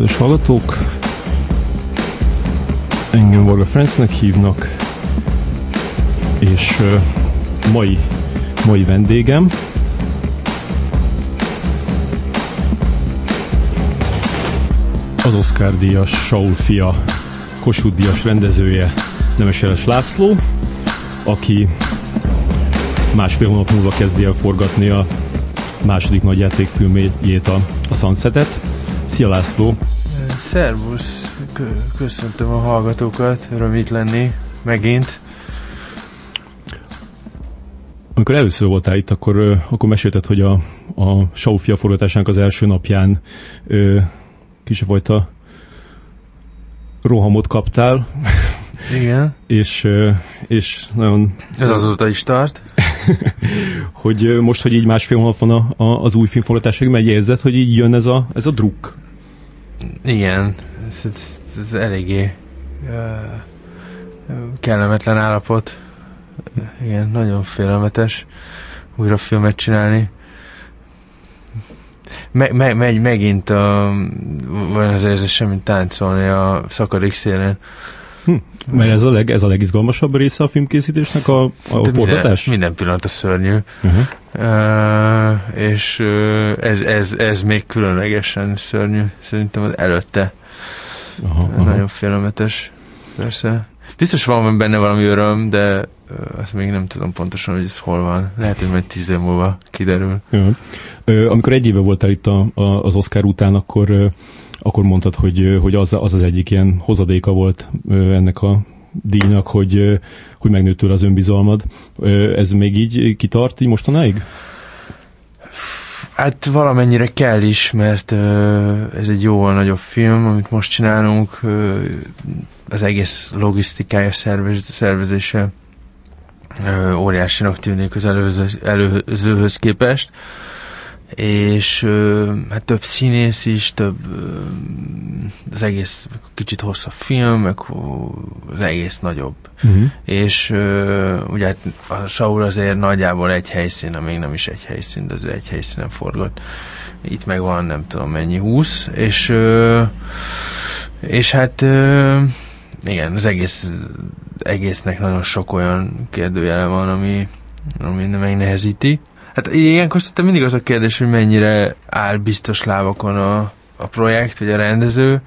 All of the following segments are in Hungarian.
Kedves hallgatók! Engem Varga Francnek hívnak, és uh, mai, mai vendégem az Oscar díjas Saul fia, Kossuth díjas rendezője Nemes László, aki másfél hónap múlva kezdi el forgatni a második nagy játékfilmjét, a, a Sunsetet. Szia László! Szervusz! Köszöntöm a hallgatókat, öröm itt lenni megint. Amikor először voltál itt, akkor, akkor mesélted, hogy a, a Saufia forgatásának az első napján ö, kis fajta rohamot kaptál. Igen. és, és nagyon... Ez azóta is tart. hogy most, hogy így másfél hónap van a, a, az új filmforgatásig, megy érzed, hogy így jön ez a, ez a druk? Igen, ez, ez, ez eléggé kellemetlen állapot. Igen, nagyon félelmetes újra filmet csinálni. Me, me, megy megint a, van az érzésem, mint táncolni a szakadék szélén. Hm. Mert ez a, leg, ez a legizgalmasabb része a filmkészítésnek, a, a forgatás? Minden, minden pillanat a szörnyű. Uh-huh. Uh, és uh, ez, ez, ez még különlegesen szörnyű, szerintem az előtte. Aha, aha. Nagyon félelmetes, persze. Biztos van benne valami öröm, de azt még nem tudom pontosan, hogy ez hol van. Lehet, hogy majd tíz év múlva kiderül. Uh, amikor egy éve voltál itt a, a, az Oscar után, akkor akkor mondtad, hogy, hogy az, az az egyik ilyen hozadéka volt ennek a díjnak, hogy, hogy megnőtt tőle az önbizalmad. Ez még így kitart így mostanáig? Hát valamennyire kell is, mert ez egy jóval nagyobb film, amit most csinálunk, az egész logisztikája, szervez, szervezése óriásinak tűnik az előző, előzőhöz képest és hát több színész is, több az egész kicsit hosszabb film, meg az egész nagyobb. Uh-huh. És ugye hát a Saul azért nagyjából egy helyszín, még nem is egy helyszín, de azért egy helyszínen forgott. Itt meg van nem tudom mennyi, húsz, és és hát igen, az egész egésznek nagyon sok olyan kérdőjele van, ami, ami megnehezíti. Hát ilyenkor szerintem mindig az a kérdés, hogy mennyire áll biztos lábakon a, a projekt, vagy a rendező,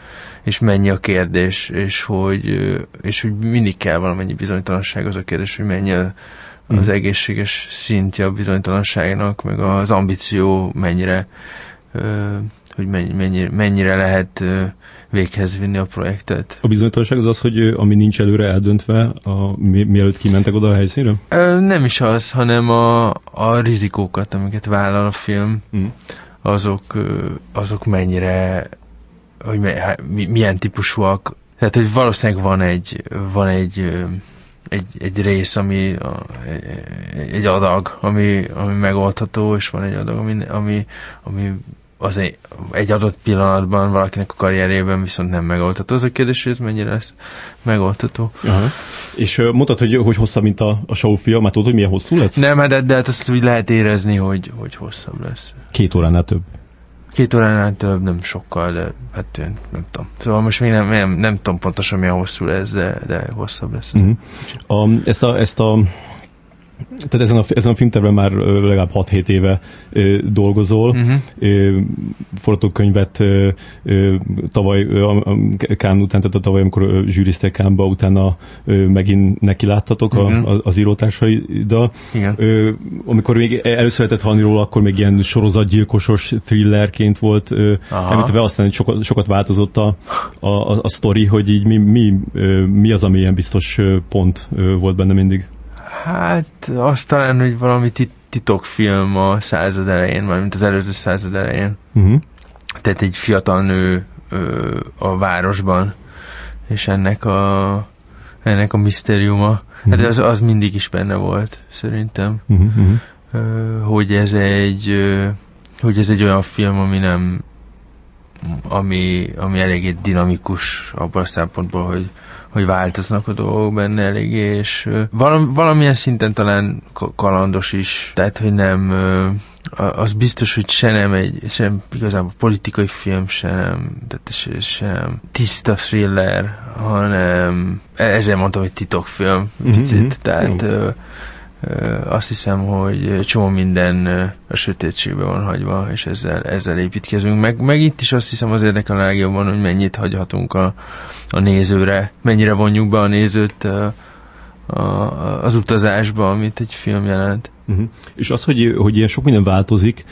és mennyi a kérdés, és hogy, és hogy mindig kell valamennyi bizonytalanság, az a kérdés, hogy mennyi a, az mm. egészséges szintje a bizonytalanságnak, meg az ambíció mennyire, hogy mennyire, mennyire lehet véghez vinni a projektet. A bizonytalanság az az, hogy ami nincs előre eldöntve, a, mi, mielőtt kimentek oda a helyszínre? Nem is az, hanem a, a rizikókat, amiket vállal a film, mm. azok, azok mennyire, hogy mi, milyen típusúak. Tehát, hogy valószínűleg van egy, van egy egy, egy rész, ami a, egy adag, ami, ami megoldható, és van egy adag, ami, ami, ami az egy, egy adott pillanatban valakinek a karrierében viszont nem megoldható. Az a kérdés, hogy ez mennyire lesz megoldható. Aha. És uh, mondtad, hogy, hogy hosszabb, mint a, a show film, mert tudod, hogy milyen hosszú lesz? Nem, hát de, de hát azt úgy lehet érezni, hogy, hogy hosszabb lesz. Két óránál több. Két óránál több, nem sokkal, de hát nem tudom. Szóval most még nem, nem, nem tudom pontosan milyen hosszú lesz, de, de hosszabb lesz. Uh-huh. A, ezt, a, ezt a tehát ezen a, ezen a filmterven már legalább 6-7 éve ö, dolgozol. Uh-huh. Ö, forgatókönyvet ö, ö, tavaly ö, Kán után, tehát a tavaly, amikor zsűriztek Kánba, utána ö, megint neki láttatok uh-huh. a, az írótársaiddal. Ö, amikor még először lehetett hallani róla, akkor még ilyen sorozatgyilkosos thrillerként volt említve, aztán sokat, sokat változott a, a, a, a sztori, hogy így mi, mi, mi az, ami ilyen biztos pont volt benne mindig. Hát azt talán, hogy valami titokfilm a század elején, mint az előző század elején. Uh-huh. Tehát egy fiatal nő ö, a városban, és ennek a ennek a misztériuma. Uh-huh. Hát az, az mindig is benne volt, szerintem. Uh-huh. Ö, hogy ez egy ö, hogy ez egy olyan film, ami nem ami, ami eléggé dinamikus abban a szempontból, hogy hogy változnak a dolgok benne eléggé, és valam, valamilyen szinten talán kalandos is, tehát hogy nem az biztos, hogy se nem egy, sem igazából politikai film, se nem, tehát se, se nem tiszta thriller, hanem e, ezért mondtam, hogy titokfilm, picit, mm-hmm. tehát ö, azt hiszem, hogy csomó minden a sötétségbe van hagyva, és ezzel, ezzel építkezünk. Meg, meg itt is azt hiszem az érdekel a legjobban, hogy mennyit hagyhatunk a, a nézőre, mennyire vonjuk be a nézőt a, a, az utazásba, amit egy film jelent. Uh-huh. És az, hogy, hogy ilyen sok minden változik,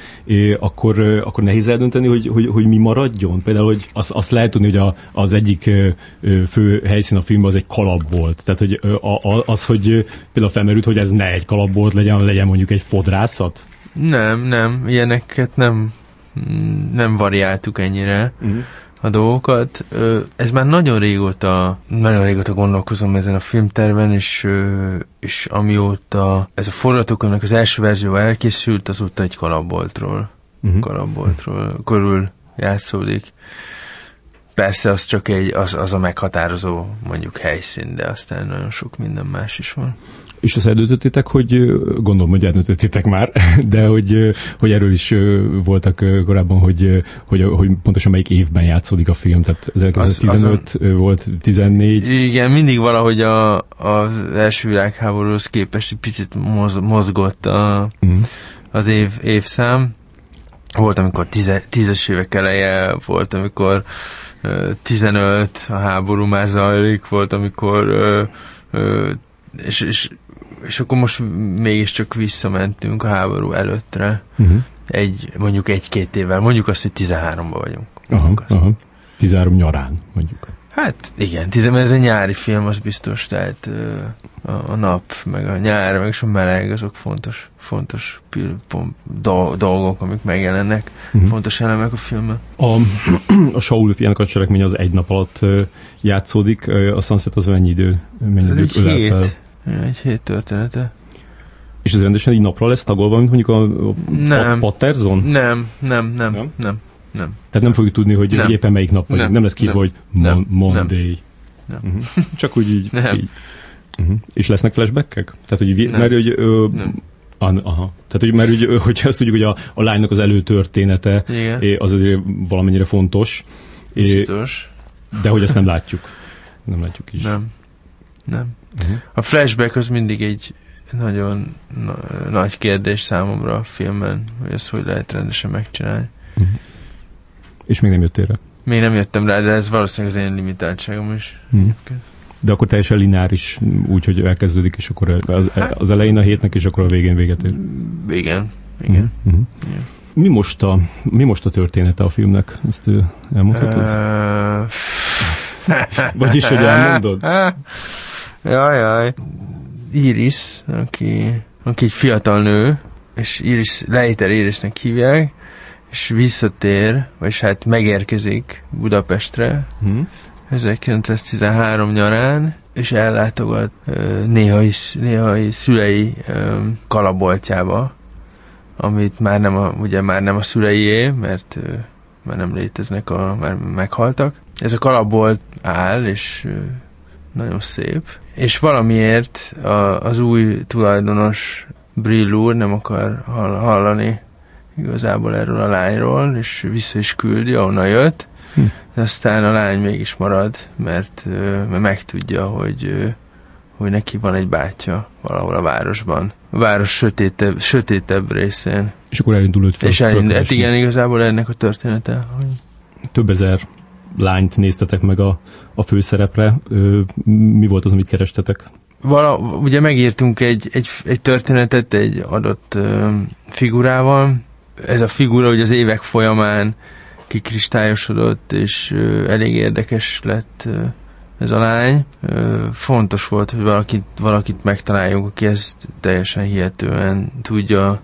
akkor, akkor nehéz eldönteni, hogy, hogy, hogy mi maradjon? Például, hogy azt, azt lehet tudni, hogy a, az egyik fő helyszín a filmben az egy kalap volt. Tehát, hogy az, hogy például felmerült, hogy ez ne egy kalap volt legyen, legyen mondjuk egy fodrászat? Nem, nem, ilyeneket nem, nem variáltuk ennyire. Uh-huh a dolgokat. Ez már nagyon régóta, nagyon régóta gondolkozom ezen a filmterven, és, és amióta ez a forgatókönyvnek az első verzió elkészült, azóta egy kalaboltról, uh-huh. kalaboltról körül játszódik. Persze az csak egy, az, az a meghatározó mondjuk helyszín, de aztán nagyon sok minden más is van. És azt eldöntöttétek, hogy gondolom, hogy eldöntöttétek már, de hogy, hogy erről is voltak korábban, hogy, hogy, hogy pontosan melyik évben játszódik a film, tehát 1915 az, azon, volt, 14. Igen, mindig valahogy a, az első világháborúhoz képest egy picit moz, mozgott a, mm. az év, évszám. Volt, amikor tize, tízes évek eleje, volt, amikor 15 a háború már zajlik, volt, amikor és, és és akkor most mégiscsak visszamentünk a háború előttre. Uh-huh. Egy, mondjuk egy-két évvel. Mondjuk azt, hogy 13-ban vagyunk. Aha, aha. 13 nyarán, mondjuk. Hát igen, mert ez egy nyári film, az biztos, tehát a, a nap, meg a nyár, meg a meleg, azok fontos, fontos dolgok, amik megjelennek, uh-huh. fontos elemek a filmben. A, a Saul fiának a cselekmény az egy nap alatt játszódik, a Sunset az mennyi idő, mennyi ez időt ölel fel? Egy hét története. És ez rendesen így napra lesz tagolva, mint mondjuk a, a nem. Patterson? Nem, nem, nem, nem, nem, nem. Tehát nem fogjuk tudni, hogy nem. éppen melyik nap vagy. Nem, nem lesz ki, hogy mon- Monday. Nem. Nem. Uh-huh. Csak úgy így. Nem. így. Uh-huh. És lesznek flashbackek? Tehát, hogy, nem. mert, hogy ö, nem. Aha. Tehát, hogy, mert hogy, hogy azt tudjuk, hogy a, a lánynak az előtörténete Igen. az azért valamennyire fontos. Biztos. De hogy ezt nem látjuk. Nem látjuk is. Nem. Nem. Uh-huh. A flashback az mindig egy nagyon na- nagy kérdés számomra a filmben, hogy ezt hogy lehet rendesen megcsinálni. Uh-huh. És még nem jöttél rá? Még nem jöttem rá, de ez valószínűleg az én limitáltságom is. Uh-huh. De akkor teljesen lineáris, úgy, hogy elkezdődik, és akkor az, hát- az elején a hétnek, és akkor a végén véget ér. Igen, igen. Uh-huh. igen. Mi most, a, mi most a története a filmnek? Ezt elmondhatod? Vagyis, hogy elmondod? Jaj, jaj. Iris, aki, aki egy fiatal nő, és Iris, Leiter Irisnek hívják, és visszatér, vagy hát megérkezik Budapestre hmm. 1913 nyarán, és ellátogat néhai, néhai szülei kalaboltjába, amit már nem a, ugye már nem a szüleié, mert már nem léteznek, a, már meghaltak. Ez a kalabolt áll, és nagyon szép, és valamiért a, az új tulajdonos Brill úr nem akar hallani igazából erről a lányról, és vissza is küldi, ahonnan jött, hm. de aztán a lány mégis marad, mert, mert megtudja, hogy, hogy neki van egy bátyja valahol a városban. A város sötétebb, sötétebb részén. És akkor elindul őt fel. És elindul, hát igen, igazából ennek a története. Hogy... Több ezer lányt néztetek meg a, a főszerepre. Mi volt az, amit kerestetek? Vala, ugye megírtunk egy, egy, egy történetet egy adott ö, figurával. Ez a figura ugye az évek folyamán kikristályosodott, és ö, elég érdekes lett ö, ez a lány. Ö, fontos volt, hogy valakit, valakit megtaláljuk, aki ezt teljesen hihetően tudja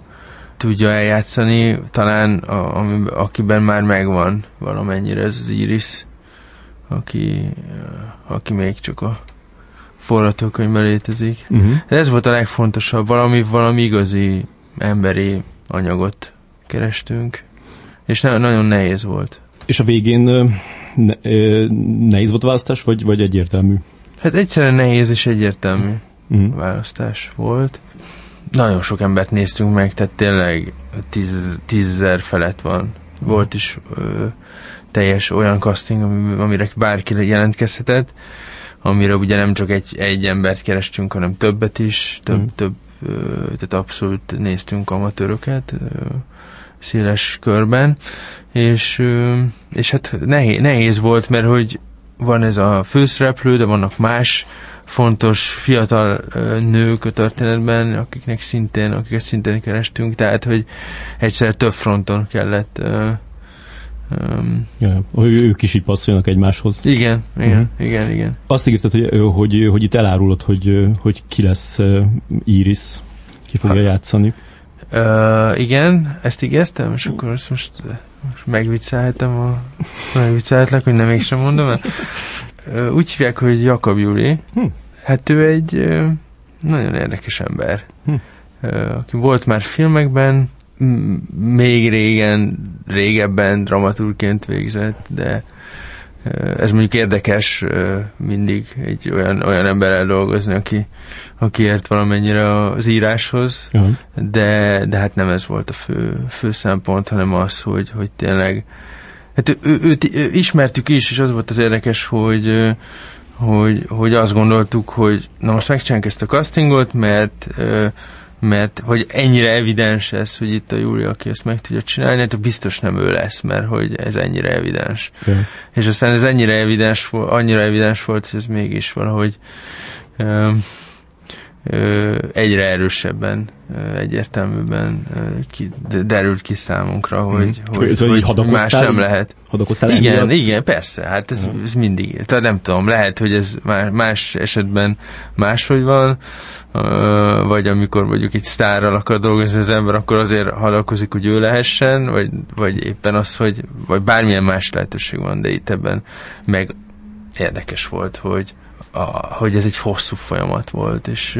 tudja eljátszani, talán a, ami, akiben már megvan valamennyire ez az Iris, aki, aki még csak a forgatókönyvben létezik. Uh-huh. Ez volt a legfontosabb, valami, valami igazi emberi anyagot kerestünk, és ne, nagyon nehéz volt. És a végén ne, nehéz volt a választás, vagy, vagy egyértelmű? Hát egyszerűen nehéz és egyértelmű uh-huh. választás volt nagyon sok embert néztünk meg, tehát tényleg tíz, tízezer felett van. Volt is ö, teljes olyan casting, amire bárki jelentkezhetett, amire ugye nem csak egy, egy embert kerestünk, hanem többet is, több, mm. több ö, tehát abszolút néztünk amatőröket ö, széles körben, és, ö, és hát nehéz, nehéz volt, mert hogy van ez a főszereplő, de vannak más fontos fiatal nők a történetben, akiknek szintén, akiket szintén kerestünk, tehát, hogy egyszer több fronton kellett Um, ja, ők is így passzoljanak egymáshoz. Igen, igen, uh-huh. igen, igen. Azt ígérted, hogy, hogy, hogy itt elárulod, hogy, hogy ki lesz Iris, ki fogja ha. játszani. Uh, igen, ezt ígértem, és akkor ezt most, most megviccelhetem a... Megviccelhetlek, hogy nem mégsem mondom el. Úgy hívják, hogy Jakab Júli. Hm. Hát ő egy nagyon érdekes ember. Hm. Aki volt már filmekben, még régen, régebben dramaturgként végzett, de ez mondjuk érdekes mindig egy olyan, olyan emberrel dolgozni, aki, aki ért valamennyire az íráshoz, uh-huh. de, de hát nem ez volt a fő, fő szempont, hanem az, hogy, hogy tényleg hát ő, őt ismertük is, és az volt az érdekes, hogy hogy, hogy azt gondoltuk, hogy na most megcsináljuk ezt a castingot, mert mert hogy ennyire evidens ez, hogy itt a Júli, aki ezt meg tudja csinálni, hát biztos nem ő lesz, mert hogy ez ennyire evidens. Yeah. És aztán ez ennyire evidens, annyira evidens volt, hogy ez mégis valahogy um, egyre erősebben, egyértelműbben ki, derült ki számunkra, hmm. hogy, mm. hogy, hogy, hogy más nem lehet. Hadakoztál Igen, emiatt? igen, persze, hát ez, mm. ez mindig, tehát nem tudom, lehet, hogy ez más esetben máshogy van, vagy amikor mondjuk egy sztárral akar dolgozni az ember, akkor azért hadakozik, hogy ő lehessen, vagy, vagy éppen az, hogy vagy bármilyen más lehetőség van, de itt ebben meg érdekes volt, hogy, a, hogy ez egy hosszú folyamat volt, és,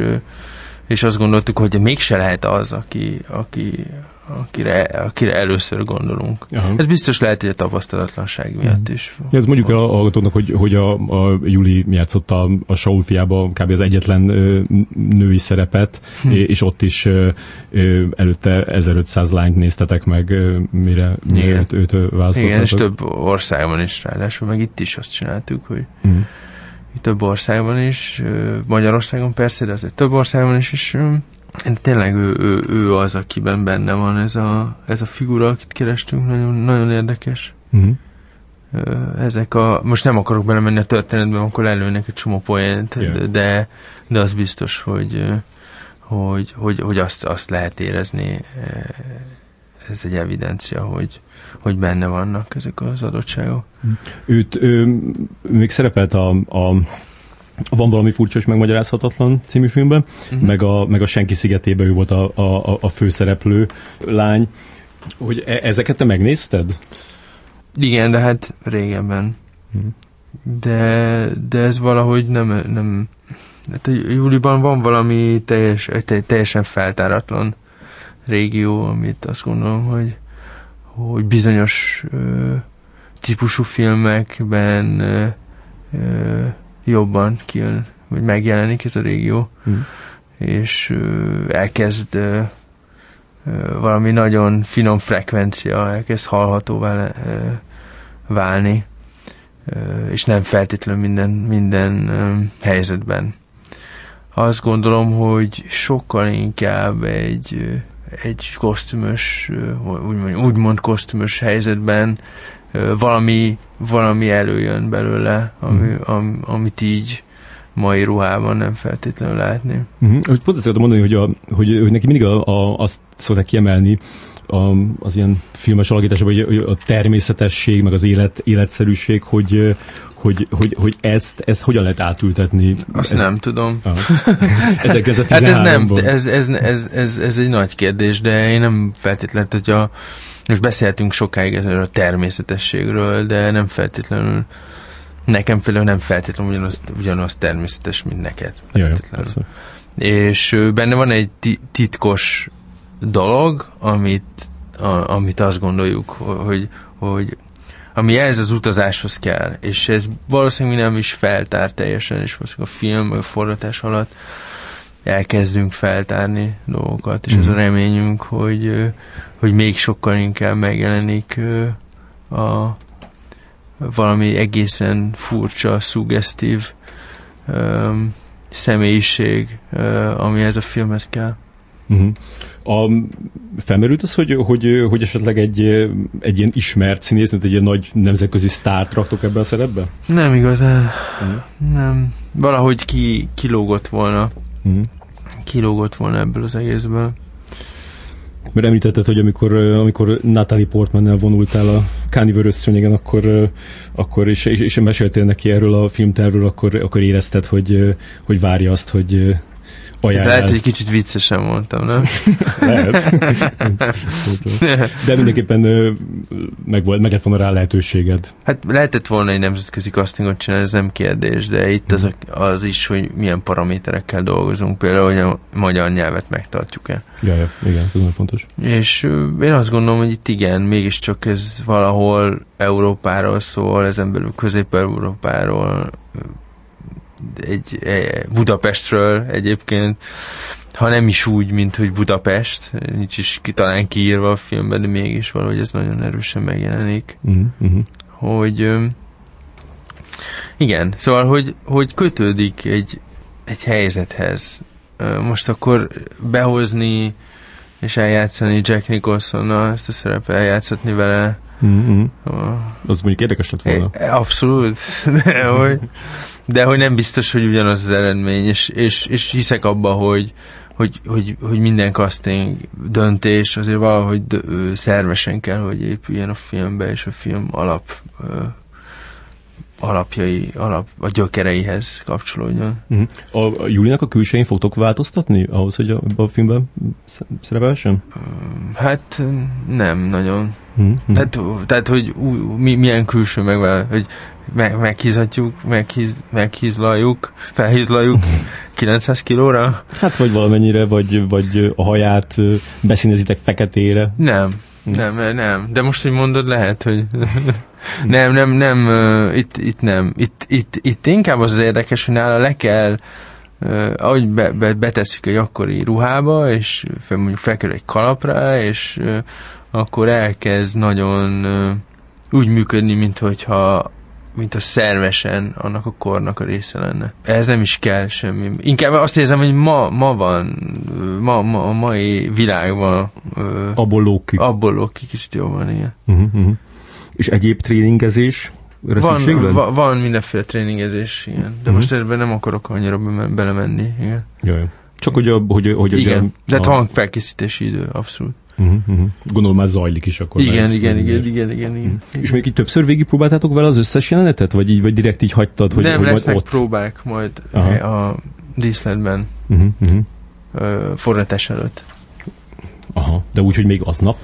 és azt gondoltuk, hogy mégse lehet az, aki, aki, akire, akire először gondolunk. Aha. Ez biztos lehet, hogy a tapasztalatlanság miatt is. Ez mondjuk a hallgatónak, hogy, hogy a, a Juli játszotta a, a Saul fiába kb. az egyetlen ö, női szerepet, hm. és ott is ö, ö, előtte 1500 lányt néztetek meg, ö, mire, mire őt, őt. Igen, és több országban is ráadásul, meg itt is azt csináltuk, hogy hm több országban is, Magyarországon persze, de azért több országban is, és tényleg ő, ő, ő az, akiben benne van ez a, ez a figura, akit kerestünk, nagyon, nagyon érdekes. Uh-huh. Ezek a, most nem akarok belemenni a történetbe, akkor előnek egy csomó poént, yeah. de, de az biztos, hogy, hogy, hogy, hogy azt, azt lehet érezni, ez egy evidencia, hogy, hogy benne vannak ezek az adottságok. Őt ő, még szerepelt a, a van valami furcsa és megmagyarázhatatlan című filmben, uh-huh. meg, a, meg a Senki szigetében ő volt a, a, a főszereplő lány. Hogy e- ezeket te megnézted? Igen, de hát régebben. Uh-huh. De, de ez valahogy nem, nem hát a júliban van valami teljes, teljesen feltáratlan régió, amit azt gondolom, hogy hogy bizonyos ö, típusú filmekben ö, ö, jobban kijön, vagy megjelenik ez a régió, mm. és ö, elkezd ö, ö, valami nagyon finom frekvencia, elkezd hallhatóvá ö, válni, ö, és nem feltétlenül minden, minden ö, helyzetben. Azt gondolom, hogy sokkal inkább egy egy kosztümös, úgymond, úgymond kosztümös helyzetben valami, valami előjön belőle, ami, mm. am, amit így mai ruhában nem feltétlenül látni. Mm-hmm. Pont azt mondani, hogy, a, hogy, hogy neki mindig a, a, azt szokták kiemelni, a, az ilyen filmes alakításban, hogy a természetesség, meg az élet, életszerűség, hogy, hogy, hogy, hogy ezt, ezt hogyan lehet átültetni? Azt ez, nem tudom. Ah. hát ez nem, ez, ez, ez, ez, ez, egy nagy kérdés, de én nem feltétlenül, hogy a, most beszéltünk sokáig erről a természetességről, de nem feltétlenül nekem például nem feltétlenül ugyanaz, ugyanaz természetes, mint neked. Jaj, és benne van egy titkos dolog, amit, a, amit azt gondoljuk, hogy, hogy ami ez az utazáshoz kell, és ez valószínűleg nem is feltár teljesen, és valószínűleg a film a forgatás alatt elkezdünk feltárni dolgokat, és Mhm. ez a reményünk, hogy, hogy még sokkal inkább megjelenik a valami egészen furcsa, szuggesztív öm, személyiség, ö, ami ez a filmhez kell. Uh-huh. A, felmerült az, hogy, hogy, hogy esetleg egy, egy ilyen ismert színész, mint egy ilyen nagy nemzetközi sztárt raktok ebbe a szerepbe? Nem igazán. Mhm. Nem. Valahogy ki, kilógott volna. Uh-huh. Kilógott volna ebből az egészből. Mert említetted, hogy amikor, amikor Natalie Portmannel vonultál a Káni Vörös Szőnyegen, akkor, akkor és, és, és meséltél neki erről a filmtervről, akkor, akkor érezted, hogy, hogy várja azt, hogy Ez ajánljál. lehet, hogy kicsit viccesen mondtam, nem? Lehet. De mindenképpen meg, volt, meg lett volna rá lehetőséged. Hát lehetett volna egy nemzetközi castingot csinálni, ez nem kérdés, de itt az, az is, hogy milyen paraméterekkel dolgozunk, például, hogy a magyar nyelvet megtartjuk-e. Ja, ja, igen, ez nagyon fontos. És én azt gondolom, hogy itt igen, mégiscsak ez valahol Európáról szól, ezen belül Közép-Európáról, egy, egy Budapestről egyébként, ha nem is úgy, mint hogy Budapest, nincs is ki, talán kiírva a filmben, de mégis valahogy ez nagyon erősen megjelenik Uh-huh, hogy igen, szóval, hogy, hogy kötődik egy, egy helyzethez. Most akkor behozni és eljátszani Jack Nicholsonnal ezt a szerepet, eljátszatni vele. Uh-huh. ö, Az mondjuk érdekes lett volna. Abszolút, de hogy, de hogy nem biztos, hogy ugyanaz az eredmény, és, és, és hiszek abba, hogy, hogy, hogy, hogy minden casting döntés azért valahogy dö- szervesen kell, hogy épüljen a filmbe, és a film alap ö, alapjai, alap, a gyökereihez kapcsolódjon. Uh-huh. A, a Julinak a külsején fogtok változtatni ahhoz, hogy a, a filmben sz- szerepelhessen? Hát nem nagyon. Uh-huh. Tehát, tehát hogy ú, mi, milyen külső megvál, hogy meg, meghízhatjuk, meghiz, meghízlaljuk, felhízlaljuk 900 kilóra? Hát vagy valamennyire, vagy, vagy a haját beszínezitek feketére. Nem, nem, nem. De most, hogy mondod, lehet, hogy nem, nem, nem, ö, itt, itt nem. Itt, itt, itt inkább az az érdekes, hogy nála le kell Uh, ahogy be, be, beteszik egy akkori ruhába, és fel, mondjuk felkerül egy kalapra, és uh, akkor elkezd nagyon uh, úgy működni, mint hogyha mint a szervesen annak a kornak a része lenne. Ez nem is kell semmi. Inkább azt érzem, hogy ma, ma van, ma, ma, a mai világban ö, Abból lók ki. abból lók ki kicsit jobban, igen. Uh-huh, uh-huh. És egyéb tréningezés? Van, va, van mindenféle tréningezés, igen. De Mhm. most ebben nem akarok annyira be- belemenni, igen. Jaj. Csak hogy, a, hogy, hogy igen. hát a, van felkészítési idő, abszolút. Uh-huh, uh-huh. Gondolom már zajlik is akkor. Igen, mert- igen, igen, igen, igen, igen. És még így többször végigpróbáltátok vele az összes jelenetet? Vagy így, vagy direkt így hagytad, hogy, nem hogy majd lesznek ott? próbák majd Aha. a díszletben Uh-huh, uh-huh. forgatás előtt. Aha, de úgy, hogy még aznap?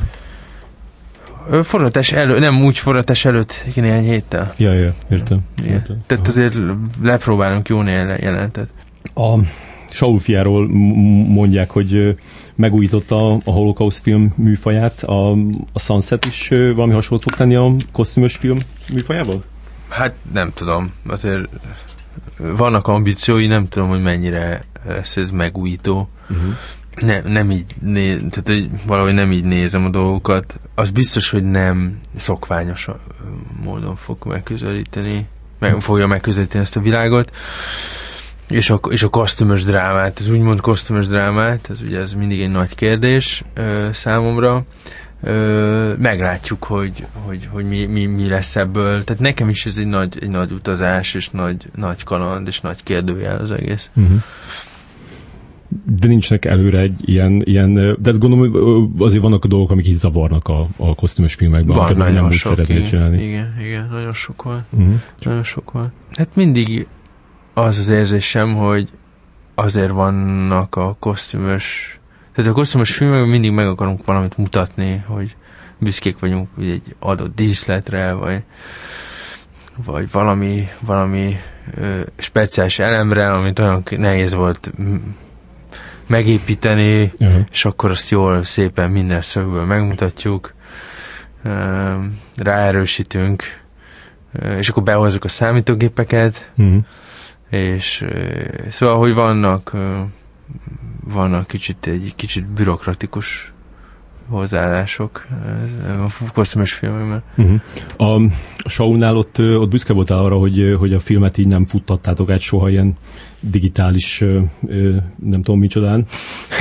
Ö, Forgatás előtt, nem úgy forgatás előtt, néhány héttel. Ja, ja, értem. Igen. értem. Tehát azért lepróbálunk jó néhány jelenetet. A Saul fiáról mondják, hogy megújította a holocaust film műfaját, a, a Sunset is valami hasonlót fog tenni a kosztümös film műfajával? Hát nem tudom, azért vannak ambíciói, nem tudom, hogy mennyire lesz ez megújító. Uh-huh. Nem, nem így néz, tehát hogy valahogy nem így nézem a dolgokat. Az biztos, hogy nem szokványos módon fog megközelíteni, meg, fogja megközelíteni ezt a világot. És a, és a kosztümös drámát, az úgymond kosztümös drámát, ez ugye ez mindig egy nagy kérdés ö, számomra. Ö, meglátjuk, hogy, hogy, hogy mi, mi, mi, lesz ebből. Tehát nekem is ez egy nagy, egy nagy utazás, és nagy, nagy kaland, és nagy kérdőjel az egész. Uh-huh. De nincsnek előre egy ilyen, ilyen, de azt gondolom, hogy azért vannak a dolgok, amik így zavarnak a, a kosztümös filmekben, Van amiket nagyon nem sok, szeretnél csinálni. igen, igen, nagyon sok van. Uh-huh. Nagyon sok van. Hát mindig az az érzésem, hogy azért vannak a kosztümös... Tehát a kosztümös filmekben mindig meg akarunk valamit mutatni, hogy büszkék vagyunk ugye, egy adott díszletre, vagy, vagy valami, valami ö, speciális elemre, amit olyan nehéz volt megépíteni, Uh-huh. és akkor azt jól, szépen minden szögből megmutatjuk, ráerősítünk, és akkor behozzuk a számítógépeket, Uh-huh. És szóval, hogy vannak, vannak kicsit egy kicsit bürokratikus hozzáállások a kosztümös filmekben. Uh-huh. A, a Shaunál ott, ott büszke voltál arra, hogy, hogy a filmet így nem futtattátok át soha ilyen digitális, nem tudom micsodán,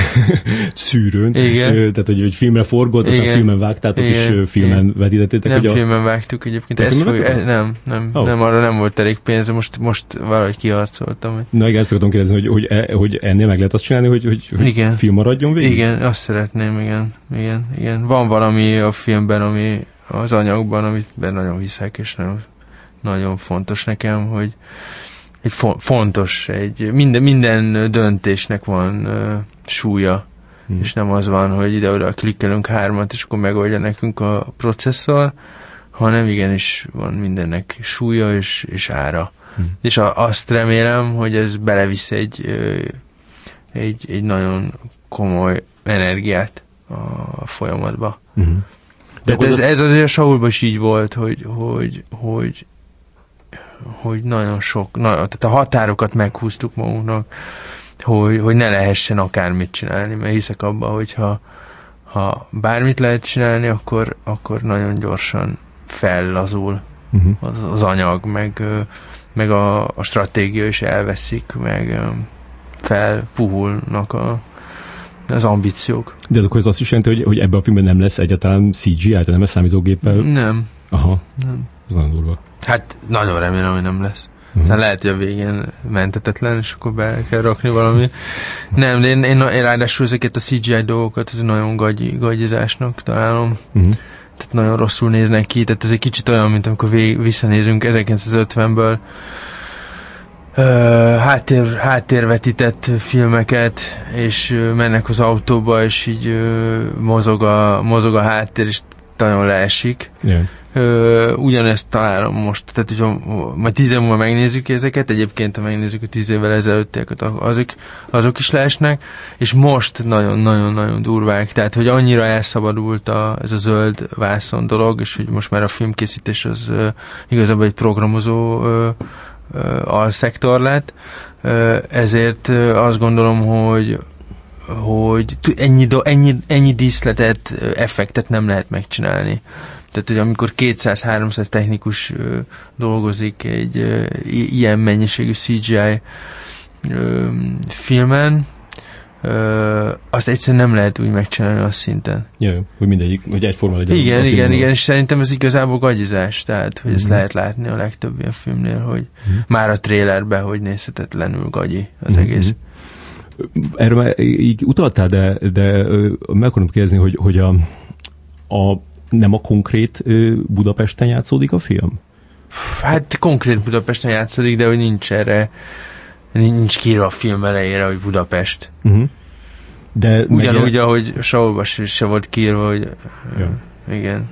szűrőn. Igen. Tehát, hogy, hogy filmre forgott, aztán Igen. filmen vágtátok, Igen. és filmen Igen. vetítettétek. Nem hogy a... filmen vágtuk egyébként. Ez fog, e, nem, nem, oh. nem, arra nem volt elég pénz, most, most valahogy kiharcoltam. Na igen, ezt akartam kérdezni, hogy, hogy, e, hogy ennél meg lehet azt csinálni, hogy, hogy, hogy igen. film maradjon végig? Igen, azt szeretném, igen. igen, igen. Van valami a filmben, ami az anyagban, amit nagyon hiszek, és nagyon, nagyon fontos nekem, hogy egy fo- fontos, egy minden, minden döntésnek van uh, súlya, hmm. és nem az van, hogy ide-oda klikkelünk hármat, és akkor megoldja nekünk a processzor, hanem igenis van mindennek súlya és, és ára. Hmm. És a, azt remélem, hogy ez belevisz egy, egy, egy nagyon komoly energiát a folyamatba. Hmm. De ez, ez azért a Saulban is így volt, hogy, hogy, hogy hogy nagyon sok, na, tehát a határokat meghúztuk magunknak, hogy, hogy ne lehessen akármit csinálni, mert hiszek abban, hogyha ha bármit lehet csinálni, akkor, akkor nagyon gyorsan fellazul uh-huh. az, az anyag, meg, meg a, a stratégia is elveszik, meg felpuhulnak a, az ambíciók. De ez akkor az azt is jelenti, hogy, hogy ebben a filmben nem lesz egyáltalán CGI, tehát nem lesz számítógéppel? Nem. Aha. Nem. Ez nagyon durva. Hát nagyon remélem, hogy nem lesz. Aztán lehet, hogy a végén mentetetlen, és akkor be kell rakni valami. Nem, de én, én, én ráadásul ezeket a CGI dolgokat ez nagyon gagyi, gagyizásnak találom. Uh-huh. Tehát nagyon rosszul néznek ki, tehát ez egy kicsit olyan, mint amikor vég, visszanézünk 1950-ből uh, háttér, háttérvetített filmeket, és uh, mennek az autóba, és így uh, mozog, a, mozog a háttér, és nagyon leesik. Yeah. Ö, ugyanezt találom most, tehát hogyha majd tíz év múlva megnézzük ezeket, egyébként ha megnézzük a tíz évvel ezelőttieket, azok, azok is leesnek, és most nagyon-nagyon-nagyon durvák, tehát hogy annyira elszabadult a, ez a zöld vászon dolog, és hogy most már a filmkészítés az ö, igazából egy programozó ö, ö, alszektor lett, ö, ezért ö, azt gondolom, hogy hogy ennyi, do, ennyi, ennyi díszletet, effektet nem lehet megcsinálni. Tehát, hogy amikor 200-300 technikus ö, dolgozik egy ö, ilyen mennyiségű CGI ö, filmen, ö, azt egyszerűen nem lehet úgy megcsinálni a szinten. Ja, hogy mindegyik, hogy egyforma legyen. Igen, igen, igen, és szerintem ez igazából gagyizás, tehát, hogy mm-hmm. ezt mhm. lehet látni a legtöbb ilyen filmnél, hogy mm-hmm. már a trélerben, hogy nézhetetlenül gagyi az mm-hmm. egész. Erről már így utaltál, de, de meg akarom kérdezni, hogy, hogy a, a nem a konkrét Budapesten játszódik a film? Hát konkrét Budapesten játszódik, de hogy nincs erre, nincs kírva a film elejére, hogy Budapest. Uh-huh. De Ugyanúgy, megjel... ahogy Saulban se volt kírva, hogy ja. igen.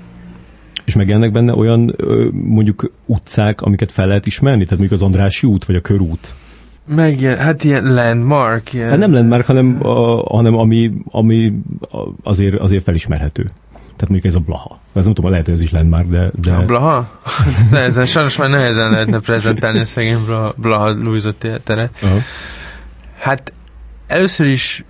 És megjelennek benne olyan mondjuk utcák, amiket fel lehet ismerni? Tehát mondjuk az Andrási út, vagy a körút? Megjel, hát ilyen landmark. Ilyen... Hát nem landmark, hanem, a, hanem ami, ami azért, azért felismerhető. Tehát mondjuk ez a Blaha. Ez nem tudom, lehet, hogy ez is landmark, de... de... A Blaha? nehezen, sajnos már nehezen lehetne prezentálni a szegény Blaha, Blaha Luisa teret. Uh-huh. Hát először is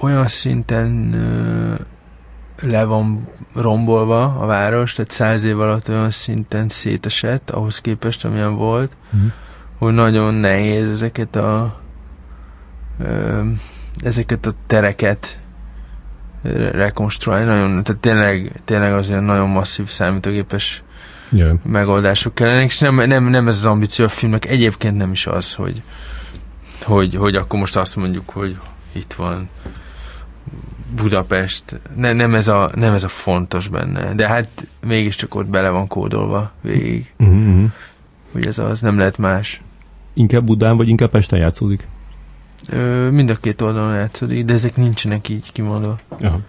olyan szinten uh, le van rombolva a város, tehát száz év alatt olyan szinten szétesett ahhoz képest, amilyen volt, uh-huh. hogy nagyon nehéz ezeket a uh, ezeket a tereket rekonstruálni, nagyon, tehát tényleg, tényleg azért nagyon masszív számítógépes yeah. megoldások kellene, és nem, nem, nem ez az ambíció a filmnek, egyébként nem is az, hogy, hogy, hogy akkor most azt mondjuk, hogy itt van Budapest, ne, nem, ez a, nem ez a fontos benne, de hát mégiscsak ott bele van kódolva végig, uh-huh. hogy ez az, nem lehet más. Inkább Budán, vagy inkább Pesten játszódik? Ö, mind a két oldalon játszódik, de ezek nincsenek így kimondva. Aha.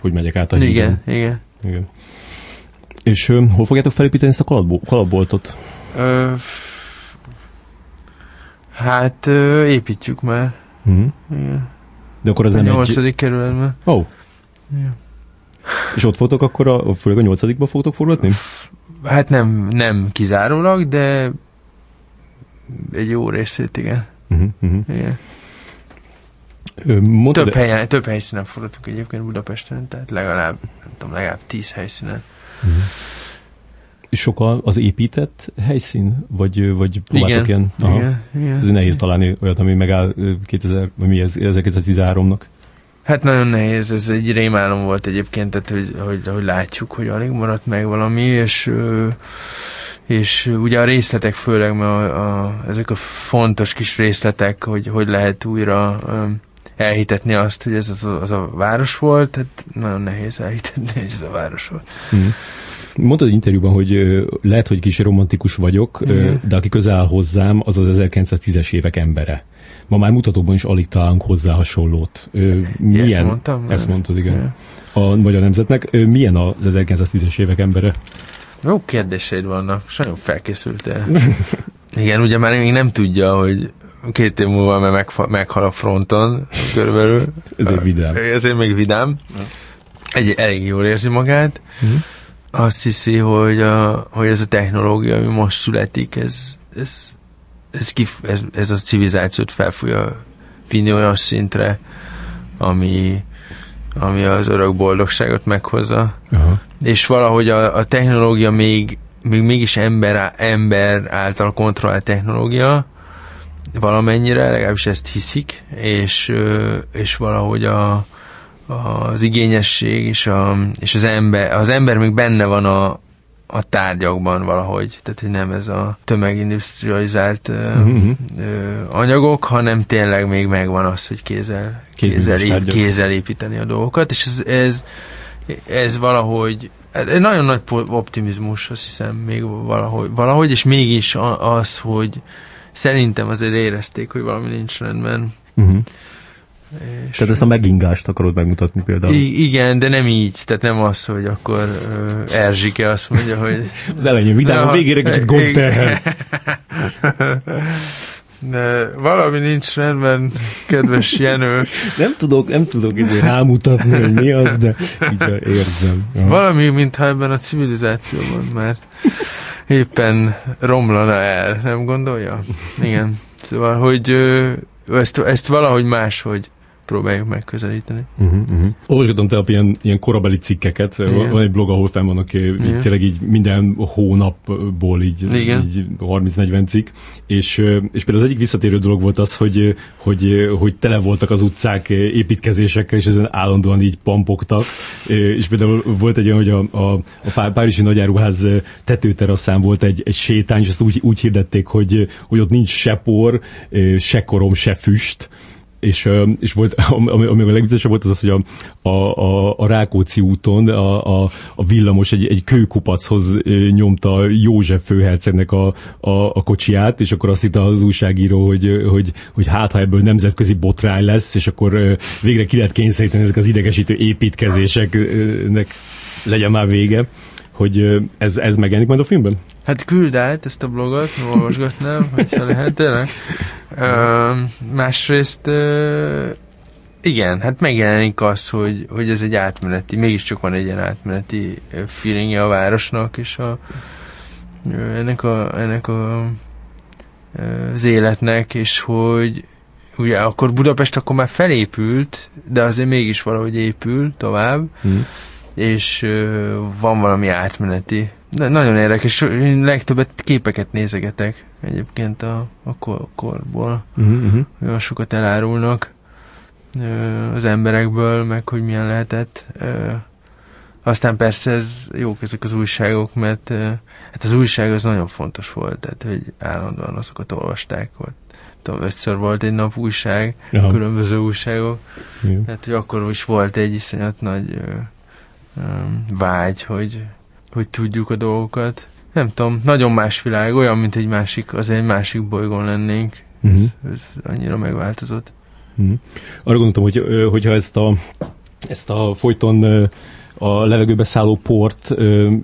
Hogy megyek át a hídon. Igen, igen. igen. És ö, hol fogjátok felépíteni ezt a kalapbo- kalapboltot? Ö, hát ö, építjük már. Uh-huh. Igen. De akkor az a nem nyolcadik egy... kerületben. Ó. Oh. És ott fogtok akkor, a, főleg a nyolcadikba fogtok forgatni? Hát nem, nem kizárólag, de egy jó részét, igen. Uh-huh, uh-huh. Igen. Mondtad több, helyen, több helyszínen forgatunk egyébként Budapesten, tehát legalább, nem tudom, legalább tíz helyszínen. Uh-huh. Sok az épített helyszín? Vagy, vagy próbáltak igen, ilyen? Aha. Igen, igen. Ez nehéz találni olyat, ami megáll 2000, vagy mi ez, 1913-nak. Hát nagyon nehéz, ez egy rémálom volt egyébként, tehát hogy, hogy, hogy látjuk, hogy alig maradt meg valami, és és ugye a részletek főleg, mert a, a, ezek a fontos kis részletek, hogy hogy lehet újra elhitetni azt, hogy ez az a, az a város volt, tehát nagyon nehéz elhitetni, hogy ez a város volt. Hmm. Mondtad egy interjúban, hogy lehet, hogy kis romantikus vagyok, Igen. de aki közel áll hozzám, az az 1910-es évek embere. Ma már mutatóban is alig találunk hozzá hasonlót. Milyen? Ezt mondtam? Ezt mondtad, igen. igen. A Magyar Nemzetnek. Milyen az 1910-es évek embere? Jó kérdéseid vannak, és nagyon felkészültél. Igen, ugye már még nem tudja, hogy két év múlva már megfa- meghal a fronton körülbelül. Ezért vidám. Ezért még vidám. Egy, elég jól érzi magát. Mm. Azt hiszi, hogy, a, hogy ez a technológia, ami most születik, ez, ez, ez, kif, ez, ez a civilizációt fel fogja vinni olyan szintre, ami, ami az örök boldogságot meghozza. Aha. És valahogy a, a technológia még, még mégis ember, ember által kontrollált technológia, valamennyire, legalábbis ezt hiszik, és, és valahogy a, az igényesség és, a, és az ember, az ember még benne van a, a tárgyakban valahogy, tehát hogy nem ez a tömegindustrializált uh-huh. ö, anyagok, hanem tényleg még megvan az, hogy kézzel, kézzel, kézzel építeni a dolgokat, és ez, ez, ez valahogy egy nagyon nagy optimizmus, azt hiszem még valahogy, valahogy és mégis az, hogy szerintem azért érezték, hogy valami nincs rendben. Uh-huh. És Tehát ezt a megingást akarod megmutatni például? I- igen, de nem így. Tehát nem az, hogy akkor uh, Erzsike azt mondja, hogy... az elején vidám, a végére kicsit gondterhel. De valami nincs rendben, kedves Jenő. nem tudok, nem tudok ezért rámutatni, hogy mi az, de így érzem. Ja. Valami, mintha ebben a civilizációban, mert éppen romlana el, nem gondolja? Igen. Szóval, hogy ezt, ezt valahogy máshogy próbáljuk megközelíteni. Uh-huh, uh-huh. Olvasgatom te ilyen, ilyen korabeli cikkeket, Igen. van egy blog, ahol fenn vannak így, tényleg így minden hónapból így, így 30-40 cikk, és, és például az egyik visszatérő dolog volt az, hogy, hogy, hogy tele voltak az utcák építkezésekkel, és ezen állandóan így pampogtak, és például volt egy olyan, hogy a, a, a Párizsi Nagyáruház tetőteraszán volt egy, egy sétány, és azt úgy, úgy hirdették, hogy, hogy ott nincs se por, se korom, se füst, és, és volt, ami, ami a legviccesebb volt, az az, hogy a, a, a, a Rákóczi úton a, a, a villamos egy, egy kőkupachoz nyomta József főhercegnek a, a, a kocsiját, és akkor azt írta az újságíró, hogy, hogy, hogy hát, ha ebből nemzetközi botrány lesz, és akkor végre ki lehet kényszeríteni ezek az idegesítő építkezéseknek legyen már vége hogy ez, ez megjelenik majd a filmben? Hát küld át ezt a blogot, olvasgatnám, hogyha lehet tényleg. Ö, másrészt ö, igen, hát megjelenik az, hogy, hogy ez egy átmeneti, mégiscsak van egy ilyen átmeneti feelingje a városnak, és a, ennek a, ennek a az életnek, és hogy ugye akkor Budapest akkor már felépült, de azért mégis valahogy épül tovább, hmm és van valami átmeneti. De nagyon érdekes, én legtöbbet képeket nézegetek egyébként a, a kor, korból. Uh-huh. Olyan sokat elárulnak az emberekből, meg hogy milyen lehetett. Aztán persze ez jók ezek az újságok, mert hát az újság az nagyon fontos volt, tehát hogy állandóan azokat olvasták, volt tudom, ötször volt egy nap újság, Aha. különböző újságok. Jó. Tehát, hogy akkor is volt egy iszonyat nagy vágy, hogy, hogy tudjuk a dolgokat. Nem tudom, nagyon más világ, olyan, mint egy másik, az egy másik bolygón lennénk. Uh-huh. Ez, ez annyira megváltozott. Uh-huh. Arra gondoltam, hogy hogyha ezt a, ezt a folyton a levegőbe szálló port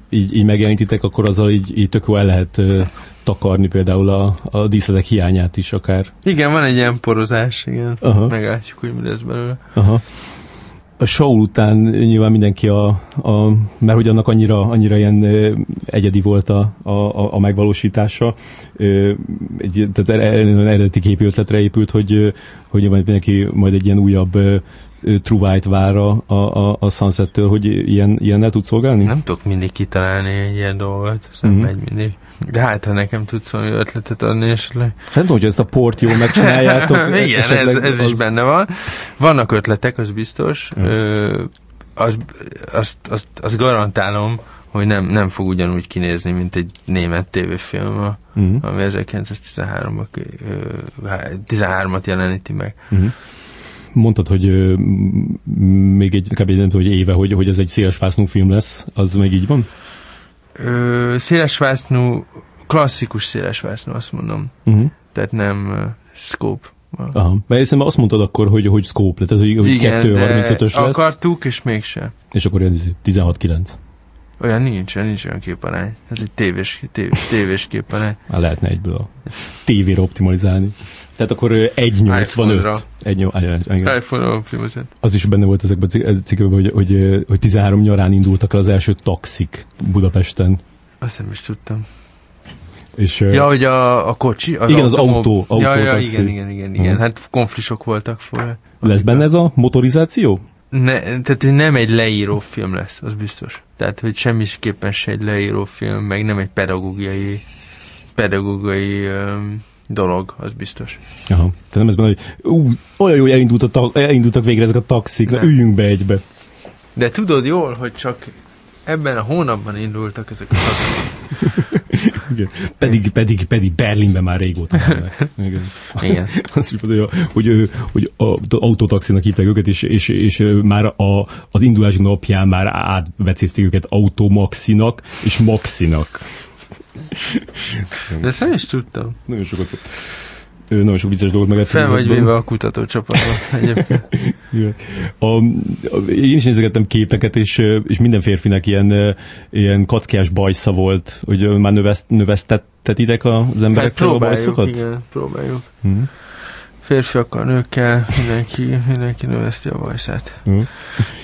így, így megjelentítek, akkor azzal így, így tök jó el lehet takarni például a, a díszletek hiányát is akár. Igen, van egy ilyen porozás, igen. Aha. Meglátjuk, hogy mi lesz belőle. Aha. A show után nyilván mindenki a, a mert hogy annak annyira, annyira ilyen egyedi volt a, a, a megvalósítása, egy, tehát eredeti képi ötletre épült, hogy, hogy nyilván mindenki majd egy ilyen újabb True vár a, a, a Sunset-től, hogy ilyen, ilyennel tud szolgálni? Nem tudok mindig kitalálni egy ilyen dolgot, nem uh-huh. megy mindig. De hát, ha nekem tudsz valami ötletet adni esetleg. Hát tudom, hogy ezt a port jól megcsináljátok. Igen, ez, ez az... is benne van. Vannak ötletek, az biztos. Uh-huh. Ö, az, azt, azt, azt garantálom, hogy nem, nem fog ugyanúgy kinézni, mint egy német tévéfilm, uh-huh. ami 1913-ban 13-at jeleníti meg. Uh-huh mondtad, hogy még egy, kb. nem tudom, hogy éve, hogy, hogy ez egy szélesvásznú film lesz, az még így van? Ö, szélesvásznú, klasszikus szélesvásznú, azt mondom. Uh-huh. Tehát nem uh, scope. Aha, mert hiszem azt mondtad akkor, hogy, hogy scope, tehát hogy, hogy 2.35-ös lesz. akartuk, és mégse. És akkor ilyen 16-9. Izé, olyan nincs, nincs olyan képarány. Ez egy tévés, tévés, tévés képarány. Már lehetne egyből a tévére optimalizálni. Tehát akkor 1.85. iPhone optimalizálni. Az is benne volt ezekben a cikkekben, hogy, hogy, hogy 13 nyarán indultak el az első taxik Budapesten. Azt nem is tudtam. És, ja, hogy a, a kocsi? Az igen, az autó, autó ja, ja, igen, igen, igen, igen. Uh-huh. Hát konflisok voltak fel. Lesz benne ez a motorizáció? Ne, tehát nem egy leíró film lesz, az biztos. Tehát, hogy semmiképpen se egy leíró film, meg nem egy pedagógiai pedagógiai um, dolog, az biztos. Aha. Tehát nem ez benne, hogy ú, olyan jó, elindult a ta- elindultak végre ezek a taxik, na, üljünk be egybe. De tudod jól, hogy csak ebben a hónapban indultak ezek a taxik. Igen. Pedig, pedig, pedig Berlinben már régóta vannak. Igen. Igen. Azt is mondja, hogy, hogy, hogy a, autotaxinak hívták őket, és, és, és már a, az indulási napján már átbecézték őket automaxinak és maxinak. De ezt nem is tudtam. Nagyon sokat nagyon sok vicces dolgot meg Fel vagy véve a kutatócsapatban egyébként. a, a, én is nézegettem képeket, és, és minden férfinek ilyen, ilyen kackiás bajsza volt, hogy már növeszt, növesztettetitek az emberekkel a bajszokat? Igen, próbáljuk. Hmm férfiakkal, nőkkel, mindenki, mindenki növeszti a bajszát. Mm.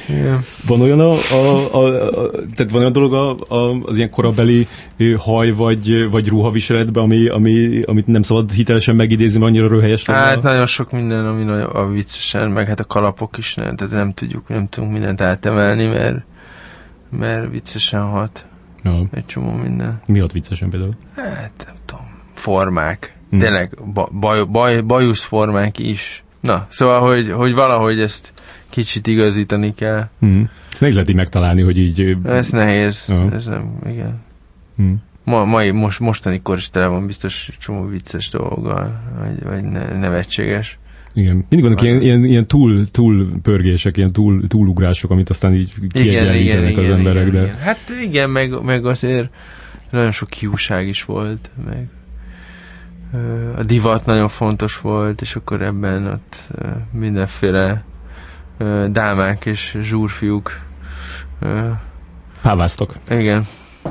Igen. Van olyan a, a, a, a, tehát van olyan dolog a, a, az ilyen korabeli haj vagy, vagy ruhaviseletben, ami, ami, amit nem szabad hitelesen megidézni, mert annyira röhelyes lenne? Hát nagyon sok minden, ami nagyon a viccesen, meg hát a kalapok is, nem, tehát nem tudjuk, nem tudunk mindent átemelni, mert, mert viccesen hat. Ja. Egy csomó minden. Mi hat viccesen például? Hát nem tudom, formák Hmm. Tényleg baj, baj, bajuszformák is. Na, szóval, hogy, hogy valahogy ezt kicsit igazítani kell. Hmm. Ezt nehéz lehet így megtalálni, hogy így... Ez nehéz, uh. ez nem, igen. Hmm. Ma, mai, most, mostani kor is tele van biztos csomó vicces dolggal, vagy, vagy ne, nevetséges. Igen, mindig vannak ilyen, ilyen, ilyen túl, túl pörgések, ilyen túl, túlugrások, amit aztán így kiegyenlítenek az emberek. Igen, de... igen. Hát igen, meg, meg azért nagyon sok hiúság is volt, meg a divat nagyon fontos volt, és akkor ebben ott mindenféle dámák és zsúrfiúk Páváztok. Igen.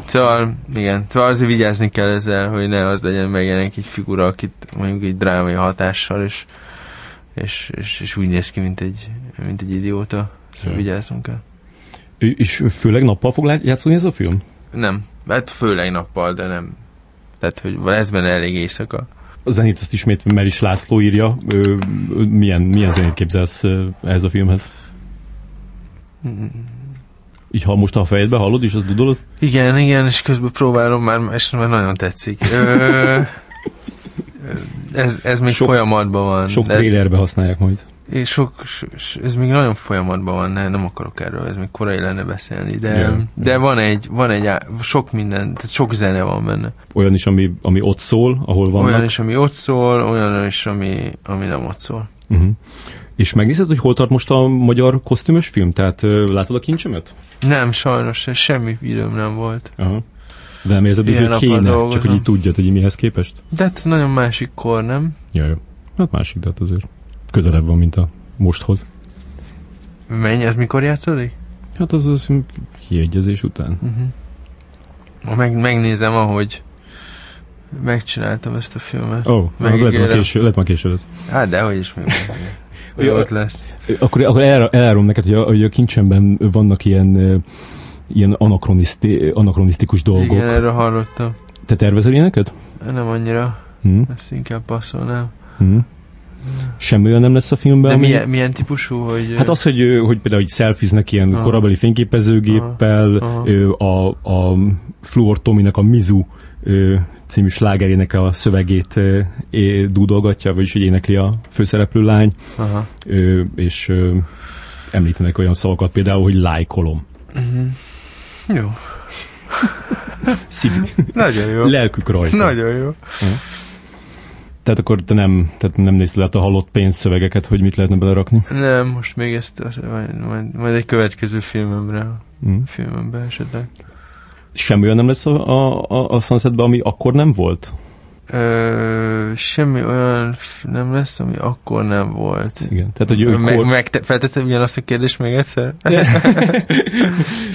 Szóval, igen, szóval azért vigyázni kell ezzel, hogy ne az legyen megjelenik egy figura, akit mondjuk egy drámai hatással, és, és, és, és úgy néz ki, mint egy, mint egy idióta. Szóval vigyázzunk kell. És főleg nappal fog játszani ez a film? Nem. Hát főleg nappal, de nem, tehát, hogy ez benne elég éjszaka. A zenét ezt ismét Meris László írja. Ö, milyen, milyen zenét képzelsz ehhez a filmhez? Így ha most a fejedbe hallod, és azt dudolod? Igen, igen, és közben próbálom már, és már nagyon tetszik. Ö, ez, ez még sok, folyamatban van. Sok trailerbe használják majd és sok, ez még nagyon folyamatban van, ne, nem akarok erről, ez még korai lenne beszélni, de, yeah, de yeah. van egy, van egy, sok minden, tehát sok zene van benne. Olyan is, ami, ami ott szól, ahol van. Olyan is, ami ott szól, olyan is, ami, ami nem ott szól. Uh-huh. És megnézed, hogy hol tart most a magyar kosztümös film? Tehát látod a kincsemet? Nem, sajnos, semmi időm nem volt. Aha. De nem érzed, hogy kéne, dolgozom. csak hogy így tudjad, hogy mihez képest? De hát ez nagyon másik kor, nem? Ja, jó. Hát másik, de hát azért közelebb van, mint a mosthoz. Mennyi, ez mikor játszódik? Hát az az kiegyezés után. Uh-huh. Meg, megnézem, ahogy megcsináltam ezt a filmet. Ó, oh, az lett már késő, lett már késő lesz. Hát, de hogy is még. Ja, ott lesz. Akkor, akkor el, elárulom neked, hogy a, hogy a kincsemben vannak ilyen, ilyen anakroniszti, anakronisztikus dolgok. Igen, erről hallottam. Te tervezel ilyeneket? Nem annyira, Hm? ezt inkább passzolnám. Hm? Semmi olyan nem lesz a filmben? De ami- milyen, milyen típusú, hogy... Hát az, hogy, hogy például hogy selfiznek ilyen Aha. korabeli fényképezőgéppel, Aha. ö, a, a Fluor Tominek a Mizu című slágerének a szövegét dúdolgatja, vagyis hogy énekli a főszereplő lány, Aha. és említenek olyan szavakat például, hogy lájkolom. Uh-huh. Jó. Szív, Nagyon jó. lelkük rajta. Nagyon jó. Tehát akkor te nem, tehát nem nézted át a halott pénzszövegeket, hogy mit lehetne belerakni? Nem, most még ezt majd, majd, majd egy következő filmemre, Mm. filmembe esetleg. Semmi olyan nem lesz a, a, a, a Sunsetben, ami akkor nem volt? Ö, semmi olyan nem lesz, ami akkor nem volt. Igen. Tehát, hogy ő Meg, kor... meg te, feltettem ugyanazt a kérdést még egyszer?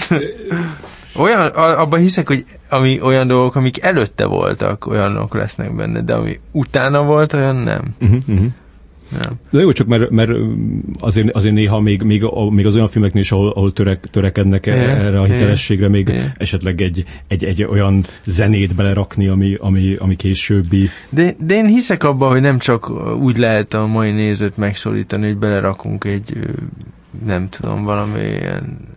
olyan, abban hiszek, hogy ami, olyan dolgok, amik előtte voltak, olyanok lesznek benne, de ami utána volt, olyan nem. Uh-huh, uh-huh. nem. De jó, csak mert, mert azért, azért néha még, még, még az olyan filmeknél is, ahol, ahol törek, törekednek Igen, erre a hitelességre, még Igen. esetleg egy, egy, egy olyan zenét belerakni, ami, ami, ami későbbi. De, de én hiszek abban, hogy nem csak úgy lehet a mai nézőt megszólítani, hogy belerakunk egy, nem tudom, valami ilyen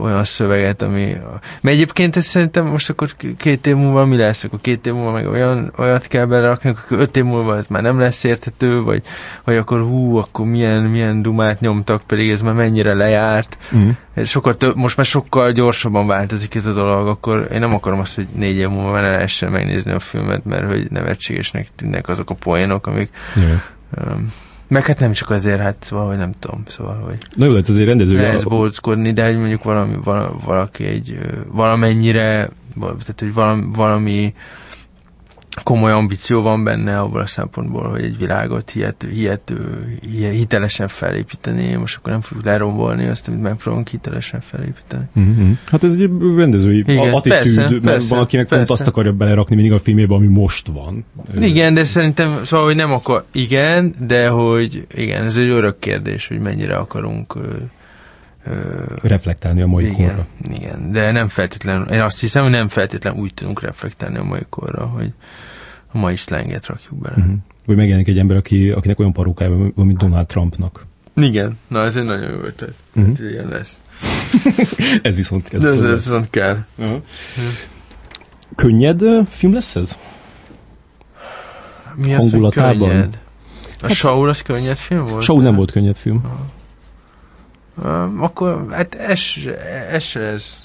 olyan szöveget, ami... Mert egyébként ez szerintem most akkor két év múlva mi lesz? Akkor két év múlva meg olyan, olyat kell belerakni, akkor öt év múlva ez már nem lesz érthető, vagy, vagy akkor hú, akkor milyen, milyen dumát nyomtak, pedig ez már mennyire lejárt. Mm. Sokkal több, most már sokkal gyorsabban változik ez a dolog, akkor én nem akarom azt, hogy négy év múlva már ne lehessen megnézni a filmet, mert hogy nevetségesnek tűnnek azok a poénok, amik... Yeah. Um, meg hát nem csak azért, hát valahogy nem tudom, szóval, hogy Na jó, lehet azért rendező. lehet bóckodni, de mondjuk valami, vala, valaki egy valamennyire, val- tehát hogy valami, valami komoly ambíció van benne abból a szempontból, hogy egy világot hihető, hihető, hi- hitelesen felépíteni, most akkor nem fogjuk lerombolni azt, amit megpróbálunk hitelesen felépíteni. Mm-hmm. Hát ez egy rendezői Igen, attitűd, persze, mert persze, van, akinek pont persze. azt akarja belerakni mindig a filmébe, ami most van. Igen, de szerintem, szóval, hogy nem akar, igen, de hogy igen, ez egy örök kérdés, hogy mennyire akarunk Reflektálni a mai igen, korra. igen, de nem feltétlenül, én azt hiszem, hogy nem feltétlenül úgy tudunk reflektálni a mai korra, hogy a mai szlenget rakjuk bele. Uh-huh. Vagy megjelenik egy ember, aki, akinek olyan parókája van, mint Donald Trumpnak. Igen, na ez egy nagyon jó ötlet. Mhm. Hát, ilyen lesz. Ez viszont ez, Ez, ez, viszont ez lesz. viszont kell. Uh-huh. Könnyed film lesz ez? Mi az, Hangulatában? könnyed? A Hát- Saul az könnyed film volt? Show nem volt könnyed film. Um, akkor, hát ez, ez, ez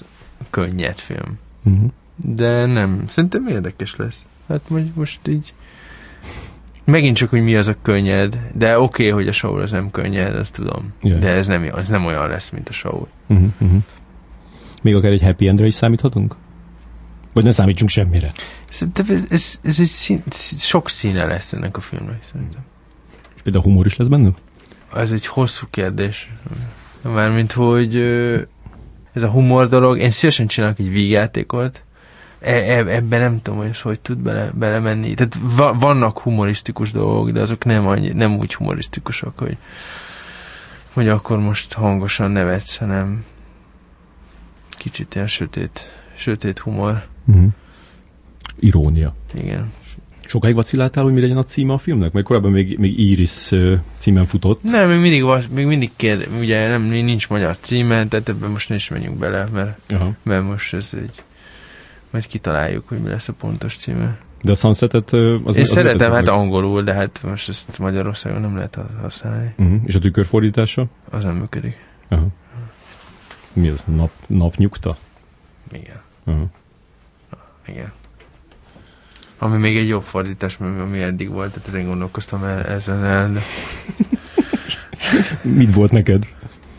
könnyed film. Uh-huh. De nem, szerintem érdekes lesz. Hát most, most így megint csak, hogy mi az a könnyed, de oké, okay, hogy a show az nem könnyed, azt tudom. Jaj. De ez nem, ez nem olyan lesz, mint a show. Uh-huh. Uh-huh. Még akár egy happy endre is számíthatunk? Vagy ne számítsunk semmire? Szerintem ez, ez, ez egy szín, sok színe lesz ennek a filmnek, szerintem. És például humor is lesz benne? Ez egy hosszú kérdés. Mármint, hogy ez a humor dolog, én szívesen csinálok egy vígjátékot, e, e, ebben nem tudom, hogy hogy tud bele, belemenni. Tehát va, vannak humorisztikus dolgok, de azok nem, annyi, nem úgy humorisztikusak, hogy, hogy akkor most hangosan nevetsz, hanem kicsit ilyen sötét, sötét humor. Uh-huh. Irónia. Igen. Sokáig vacilláltál, hogy mi legyen a címe a filmnek? Mert korábban még, még Iris címen futott. Nem, még mindig, még mindig kérd, ugye nem, nincs magyar címe, tehát ebben most ne is menjünk bele, mert Aha. mert most ez egy majd kitaláljuk, hogy mi lesz a pontos címe. De a Sunsetet ö, az Én az szeretem hát meg. angolul, de hát most ezt Magyarországon nem lehet használni. Uh-huh. És a tükörfordítása? Az nem működik. Aha. Mi az? Nap, napnyugta? Igen. Aha. Igen. Ami még egy jobb fordítás, ami eddig volt, tehát ezen gondolkoztam el, ezen el, de Mit volt neked?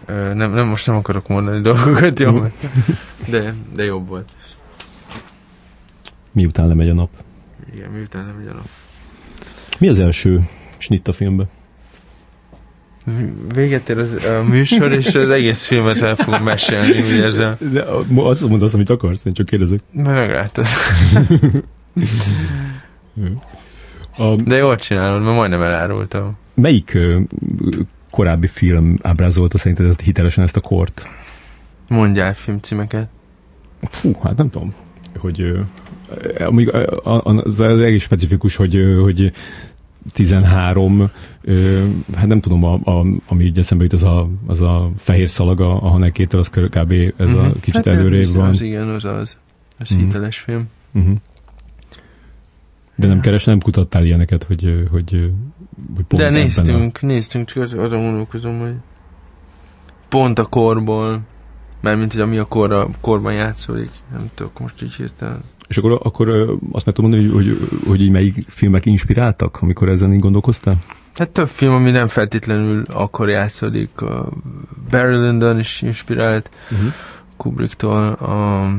ö, nem, nem, most nem akarok mondani dolgokat, jó? De, de jobb volt. Miután lemegy a nap? Igen, miután nem ugyanaz. Mi az első snitt a filmben? Véget ér az, a műsor, és az egész filmet el fogom mesélni, úgy érzem. De azt mondasz, amit akarsz, én csak kérdezek. Majd meglátod. A, De jól csinálod, mert majdnem elárultam. Melyik ö, korábbi film ábrázolta szerinted hitelesen ezt a kort? Mondjál filmcímeket. Fú, hát nem tudom, hogy ö, amíg, ö, az egész specifikus, hogy, hogy 13, ö, hát nem tudom, a, a, ami így eszembe jut, az a, az a fehér szalaga a Hanekétől, az kb. ez a Mhm. kicsit hát ez előrébb van. Az igen, az az. Az Mhm. hiteles film. Uh-huh. De nem keres, nem kutattál ilyeneket, hogy, hogy, hogy pont De néztünk, néztünk, csak az, azon gondolkozom, hogy pont a korból, mármint, hogy ami a korra, korban játszódik, nem tudok most így hirtelen. A... És akkor, akkor azt meg tudom mondani, hogy, hogy, hogy így melyik filmek inspiráltak, amikor ezen így gondolkoztál? Hát több film, ami nem feltétlenül akkor játszódik, a Barry Lyndon is inspirált, Uh-huh. Kubricktól, a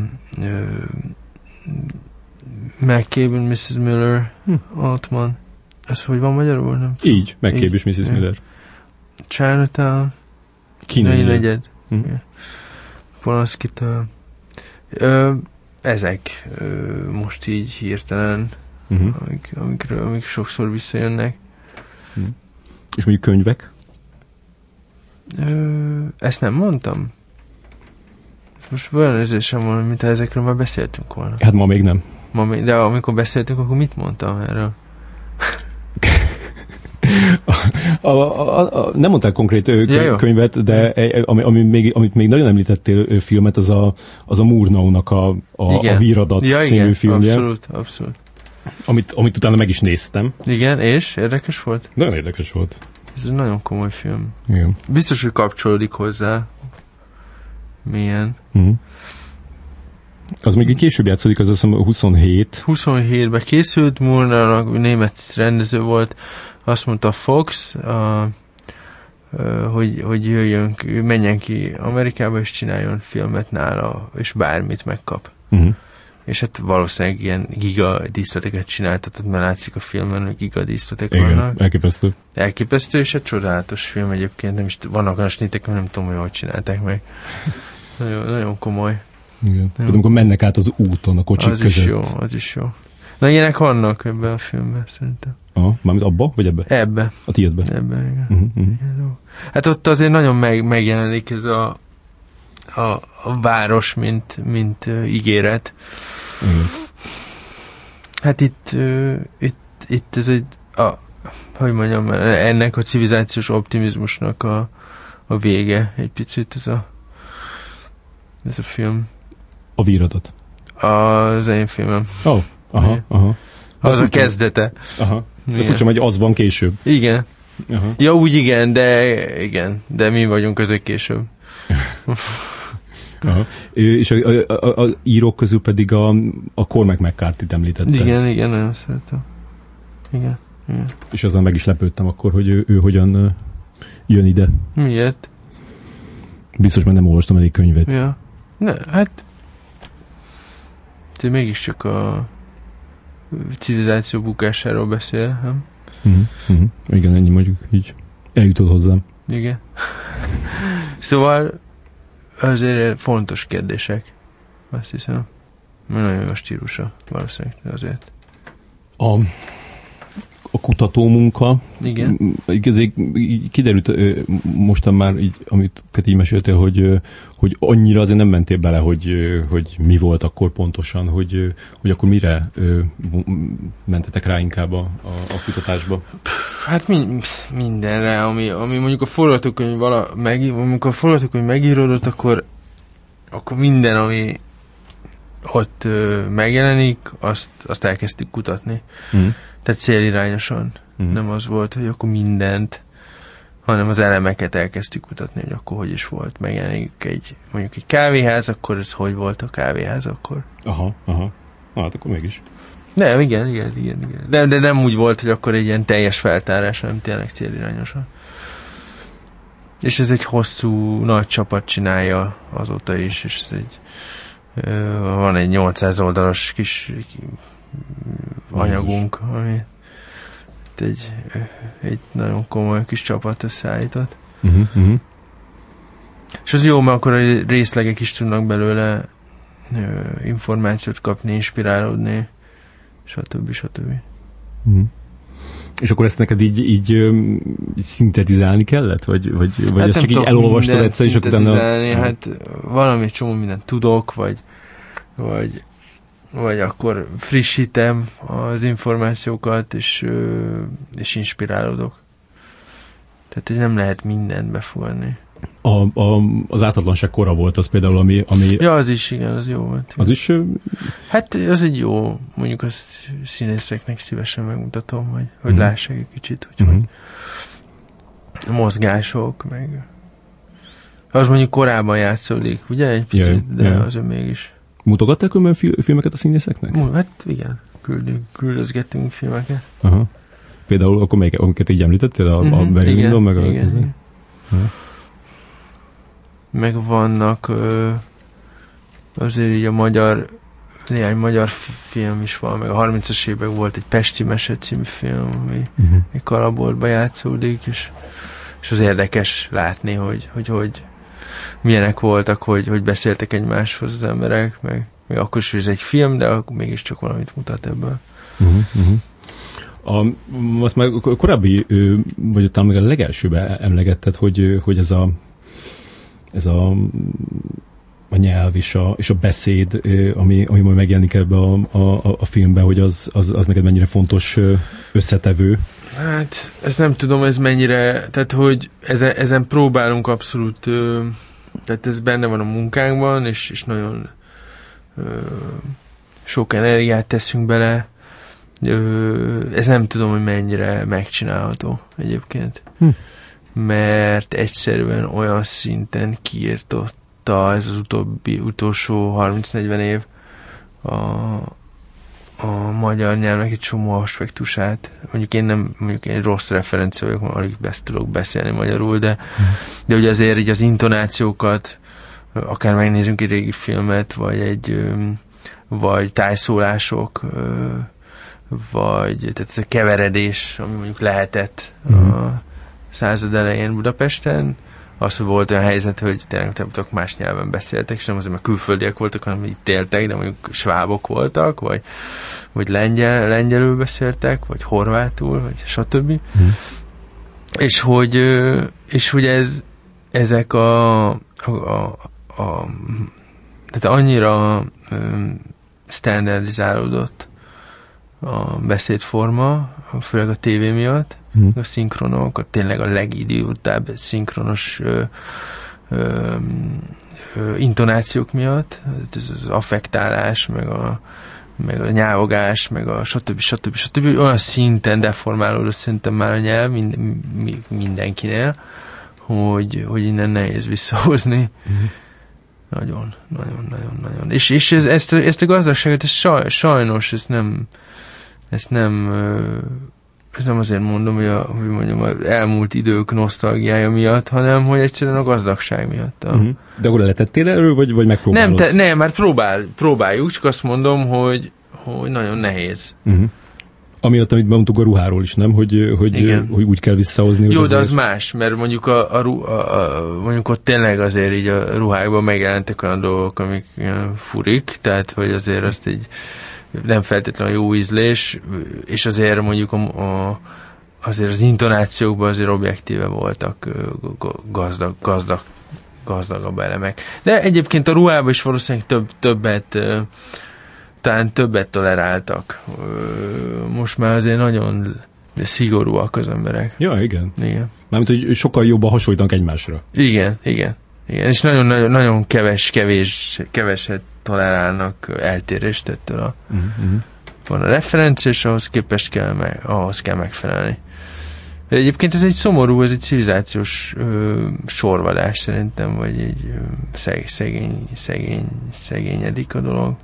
ö, McCabe and Mrs. Miller, Hm. Altman. Ez hogy van magyarul? Nem? Így, Így. is Mrs. Igen. Miller. Chinatown, Kínai negyed. Hm. Polanszkitől. Ö, ezek ö, most így hirtelen, Uh-huh. amik, amikről, amik sokszor visszajönnek. És mondjuk könyvek? Ö, ezt nem mondtam? Most olyan érzésem van, mint ezekről már beszéltünk volna. Hát ma még nem. Ma de amikor beszéltünk, akkor mit mondtam erről? A, a, a, a, nem mondtál konkrét ö, Ja, kö, jó. könyvet, de ami, ami még, amit még nagyon említettél filmet, az a, az a Murnau-nak a, a, Igen. a Víradat ja, című igen, filmje, abszolút, abszolút. amit, amit utána meg is néztem. Igen, és érdekes volt? Nagyon érdekes volt. Ez egy nagyon komoly film. Igen. Biztos, hogy kapcsolódik hozzá. Milyen? Uh-huh. Az még egy később játszódik, az azt hiszem 27. 27-ben készült, Murnaunak német rendező volt, azt mondta Fox, a, hogy, hogy jöjjön, menjen ki Amerikába és csináljon filmet nála, és bármit megkap. Uh-huh. És hát valószínűleg ilyen giga díszleteket csináltatott, mert látszik a filmen, hogy giga díszletek Igen, vannak. elképesztő. Elképesztő, és egy csodálatos film egyébként, nem is, vannak olyan snitek, nem tudom, hogy hogy csinálták meg. Nagyon, nagyon komoly. Igen. Hát amikor mennek át az úton a kocsik az között. is jó, az is jó. Na ilyenek vannak ebben a filmben, szerintem. Aha, mármint abba, vagy ebbe? Ebbe, A tiédbe. ebbe, igen. Uh-huh, uh-huh. Hát ott azért nagyon meg, megjelenik ez a, a, a város, mint, mint uh, ígéret. Igen. Hát itt, uh, itt, itt ez egy, a, hogy mondjam, ennek a civilizációs optimizmusnak a, a vége egy picit ez a, ez a film. A víradat. Az én filmem. Oh, aha, Igen. aha. De Az a furcsa- kezdete. Aha. De furcsa, hogy az van később. Igen. Aha. Ja, úgy igen, de igen, de mi vagyunk azok később. Aha. És a, a, a, a írók közül pedig a, a Cormac McCarthy-t említetted. Igen, igen, nagyon szeretem. Igen, igen. És azon meg is lepődtem akkor, hogy ő, ő hogyan jön ide. Miért? Biztos, mert nem olvastam elég könyvet. Ja. Ne, hát... Te mégiscsak a civilizáció bukásáról beszél, nem? Uh-huh. Igen, ennyi mondjuk így. Eljutott hozzám. Igen. szóval azért fontos kérdések. Azt hiszem. Nagyon jó a stílusa, valószínűleg azért. A, a kutató munka, Igen. Kiderült mostan már, így, amit így meséltél, hogy, hogy annyira azért nem mentél bele, hogy, hogy mi volt akkor pontosan, hogy, hogy akkor mire mentetek rá inkább a, a, a kutatásba. Hát mi, mindenre, ami, ami mondjuk a forgatókönyv vala, meg, amikor a forgatókönyv megíródott, akkor, akkor minden, ami ott ö, megjelenik, azt, azt elkezdtük kutatni. Mm. Tehát célirányosan. Mm. Nem az volt, hogy akkor mindent, hanem az elemeket elkezdtük kutatni, hogy akkor hogy is volt. Megjelenik egy, mondjuk egy kávéház, akkor ez hogy volt a kávéház akkor. Aha, aha. Na, hát akkor mégis. Nem, igen, igen, igen, igen. De, de nem úgy volt, hogy akkor egy ilyen teljes feltárás, hanem tényleg célirányosan. És ez egy hosszú, nagy csapat csinálja azóta is, és ez egy van egy 800 oldalas kis ki- anyagunk, ami egy, egy nagyon komoly kis csapat összeállított. Uh-huh, uh-huh. És az jó, mert akkor a részlegek is tudnak belőle ö, információt kapni, inspirálódni, stb. stb. Uh-huh. És akkor ezt neked így, így, így szintetizálni kellett? Vagy, vagy, vagy hát ezt csak így elolvastad egyszer, és akkor utána... Hát valami csomó mindent tudok, vagy, vagy, vagy akkor frissítem az információkat, és, és inspirálódok. Tehát nem lehet mindent befogadni. A, a, az ártatlanság kora volt az például, ami... ami ja, az is, igen, az jó volt. Az is... Hát az egy jó, mondjuk azt színészeknek szívesen megmutatom, hogy, hogy uh-huh. lássák egy kicsit, hogy, uh-huh. hogy mozgások, meg az mondjuk korábban játszódik, ugye? Egy picit, yeah, de yeah. azért mégis. Mutogatták önben filmeket a színészeknek? Hát igen, küldünk, küldözgettünk filmeket. Aha. Például akkor melyik, amiket így említettél, a, uh-huh, a Berlin meg a... Igen, igen. Meg vannak ö, azért így a magyar néhány magyar film is van, meg a 30-as években volt egy Pesti Mese című film, ami uh-huh. egy kalaboltba játszódik, és, és az érdekes látni, hogy, hogy, hogy milyenek voltak, hogy, hogy beszéltek egymáshoz az emberek, meg, meg akkor is, hogy ez egy film, de akkor mégiscsak valamit mutat ebből. Uh-huh. A, azt már korábbi, vagy talán meg a legelsőben emlegetted, hogy, hogy ez a ez a a nyelv és a, és a beszéd, ami, ami majd megjelenik ebbe a, a, a filmben, hogy az, az, az neked mennyire fontos összetevő. Hát, ezt nem tudom, ez mennyire, tehát hogy ezen, ezen próbálunk abszolút, tehát ez benne van a munkánkban, és, és nagyon sok energiát teszünk bele, ez nem tudom, hogy mennyire megcsinálható egyébként. Hm. Mert egyszerűen olyan szinten kiirtotta ez az utóbbi, utolsó 30-40 év a, a magyar nyelvnek egy csomó aspektusát. Mondjuk én nem, mondjuk én rossz referencia vagyok, alig best tudok beszélni magyarul, de, de ugye azért így az intonációkat, akár megnézünk egy régi filmet, vagy egy vagy tájszólások, vagy tehát ez a keveredés, ami mondjuk lehetett mm. a század elején Budapesten, az, hogy volt olyan helyzet, hogy tényleg tudok más nyelven beszéltek, és nem azért, mert külföldiek voltak, hanem itt éltek, de mondjuk svábok voltak, vagy, vagy lengyel, lengyelül beszéltek, vagy horvátul, vagy stb. Mm. És hogy, és hogy ez, ezek a, a, a, a tehát annyira standardizálódott a beszédforma, főleg a tévé miatt, mm. a szinkronok, a tényleg a legidiótább szinkronos ö, ö, ö, intonációk miatt, ez az affektálás, meg a, meg a nyávogás, meg a stb. stb. stb. olyan szinten deformálódott szerintem már a nyelv mind, mindenkinél, hogy, hogy innen nehéz visszahozni. Mm. Nagyon, nagyon, nagyon, nagyon. És, és ez, ezt, ezt a gazdaságot, ez saj, sajnos, ezt nem, ezt nem, ezt nem azért mondom, hogy, a, hogy mondjam, az elmúlt idők nosztalgiája miatt, hanem hogy egyszerűen a gazdagság miatt. A... Uh-huh. De akkor letettél erről, vagy, vagy megpróbálod? Nem, te, nem, mert próbál, próbáljuk, csak azt mondom, hogy, hogy nagyon nehéz. Uh-huh. Amiatt, amit bemondtuk a ruháról is, nem? Hogy, hogy, hogy úgy kell visszahozni. Jó, de az más, mert mondjuk, a, a, a, a, mondjuk ott tényleg azért így a ruhákban megjelentek olyan dolgok, amik furik, tehát hogy azért azt így nem feltétlenül jó ízlés, és azért mondjuk a, a azért az intonációkban azért objektíve voltak gazdag, gazdag, gazdagabb elemek. De egyébként a ruhában is valószínűleg több, többet talán többet toleráltak. Most már azért nagyon szigorúak az emberek. Ja, igen. Igen. Mármint, hogy sokkal jobban hasonlítanak egymásra. Igen, igen. Igen, és nagyon, nagyon, nagyon keves, kevés, keveset tolerálnak eltérést ettől a... Uh-huh. Van a referencia, és ahhoz képest kell, meg, ahhoz kell megfelelni. Egyébként ez egy szomorú, ez egy civilizációs ö, sorvadás szerintem, vagy egy ö, szeg, szegény, szegény, szegényedik a dolog.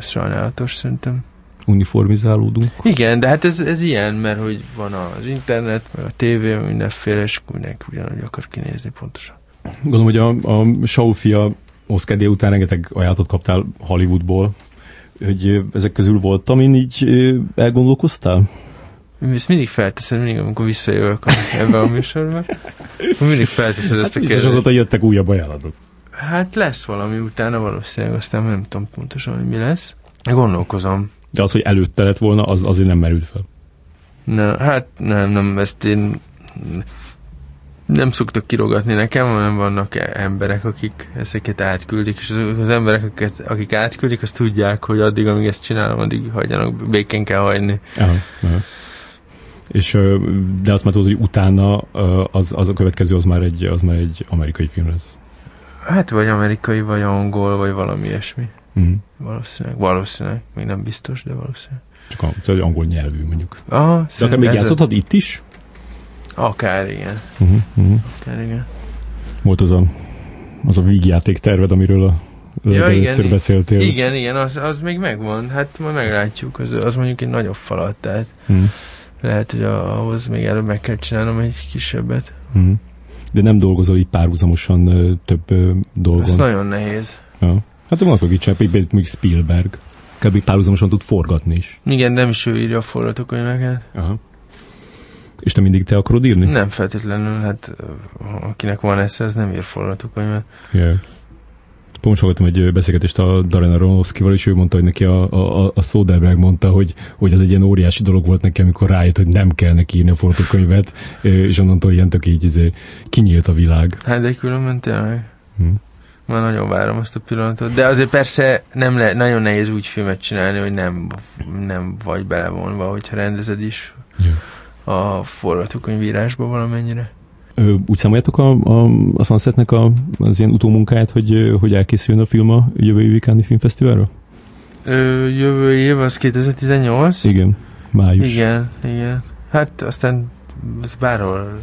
Sajnálatos szerintem. Uniformizálódunk. Igen, de hát ez, ez ilyen, mert hogy van az internet, meg a tévé, mindenféle, és mindenki ugyanúgy akar kinézni pontosan. Gondolom, hogy a, a Saufia Oscar díj után rengeteg ajánlatot kaptál Hollywoodból, hogy ezek közül volt, amin így elgondolkoztál? Ezt mindig felteszed, mindig, amikor visszajövök ebbe a műsorba. Mindig felteszed ezt hát a kérdést. Biztos azóta jöttek újabb ajánlatok. Hát lesz valami utána valószínűleg, aztán nem tudom pontosan, hogy mi lesz. Gondolkozom. De az, hogy előtte lett volna, az azért nem merült fel. Na, hát nem, nem, ezt én nem szoktak kirogatni nekem, hanem vannak e- emberek, akik ezeket átküldik, és az, az emberek, akiket, akik átküldik, azt tudják, hogy addig, amíg ezt csinálom, addig hagyjanak, békén kell hagyni. Aha, aha. És, de azt már tudod, hogy utána az, az a következő, az már, egy, az már egy amerikai film lesz. Hát vagy amerikai, vagy angol, vagy valami ilyesmi. Mm. Valószínűleg, valószínűleg, még nem biztos, de valószínűleg. Csak a, szóval angol nyelvű mondjuk. Aha, de akár még játszhatod a... itt is? Akár igen. Uh-huh, uh-huh. Akár igen. Volt az a, az a vígjáték terved, amiről a ja, igen, beszéltél. Igen, igen, az, az még megvan. Hát majd meglátjuk. Az, az mondjuk egy nagyobb falat, tehát uh-huh. lehet, hogy ahhoz még előbb meg kell csinálnom egy kisebbet. Uh-huh. De nem dolgozol így párhuzamosan ö, több ö, dolgon? Ez nagyon nehéz. Ja. Hát vannak, akik csinálják, például Spielberg. Kb. párhuzamosan tud forgatni is. Igen, nem is ő írja a forgatókönyveket. Aha. És te mindig te akarod írni? Nem feltétlenül, hát akinek van esze, az nem ír forgatókönyvet. Yeah. Pont hallgattam egy beszélgetést a Darren Aronofsky-val, és ő mondta, hogy neki a, a, a Soderbergh mondta, hogy, hogy az egy ilyen óriási dolog volt neki, amikor rájött, hogy nem kell neki írni a forgatókönyvet, és onnantól ilyen tök így izé, kinyílt a világ. Hát de különben tényleg. Hmm. Már nagyon várom azt a pillanatot. De azért persze nem le, nagyon nehéz úgy filmet csinálni, hogy nem, nem vagy belevonva, hogyha rendezed is. Yeah a forgatókönyvírásba valamennyire. Ö, úgy számoljátok a, a, a Sunsetnek a, az ilyen utómunkáját, hogy, hogy elkészüljön a film a jövő évi Cannes Filmfesztiválra? Ö, jövő év az 2018? Igen, május. Igen, igen. Hát aztán ez bárhol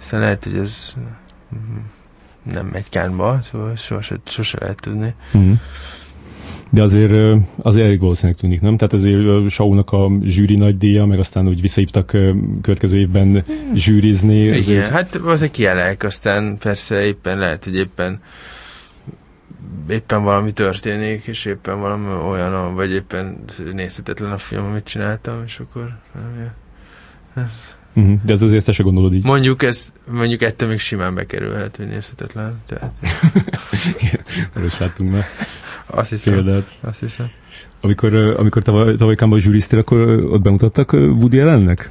aztán lehet, hogy ez nem megy kánba, szóval sose, sose lehet tudni. Uh-huh. De azért, azért elég valószínűleg tűnik, nem? Tehát azért Saulnak a zsűri nagy díja, meg aztán úgy visszahívtak következő évben zsűrizni. Azért... Igen, hát azért kielek, aztán persze éppen lehet, hogy éppen éppen valami történik, és éppen valami olyan, vagy éppen nézhetetlen a film, amit csináltam, és akkor Uh-huh. De ez azért te se gondolod így. Mondjuk, ez, mondjuk ettől még simán bekerülhet, hogy nézhetetlen. Tehát... Erről láttunk már. Azt hiszem. Példát. Azt hiszem. Amikor, amikor tavaly, tavaly Kámban zsűriztél, akkor ott bemutattak Woody ellennek?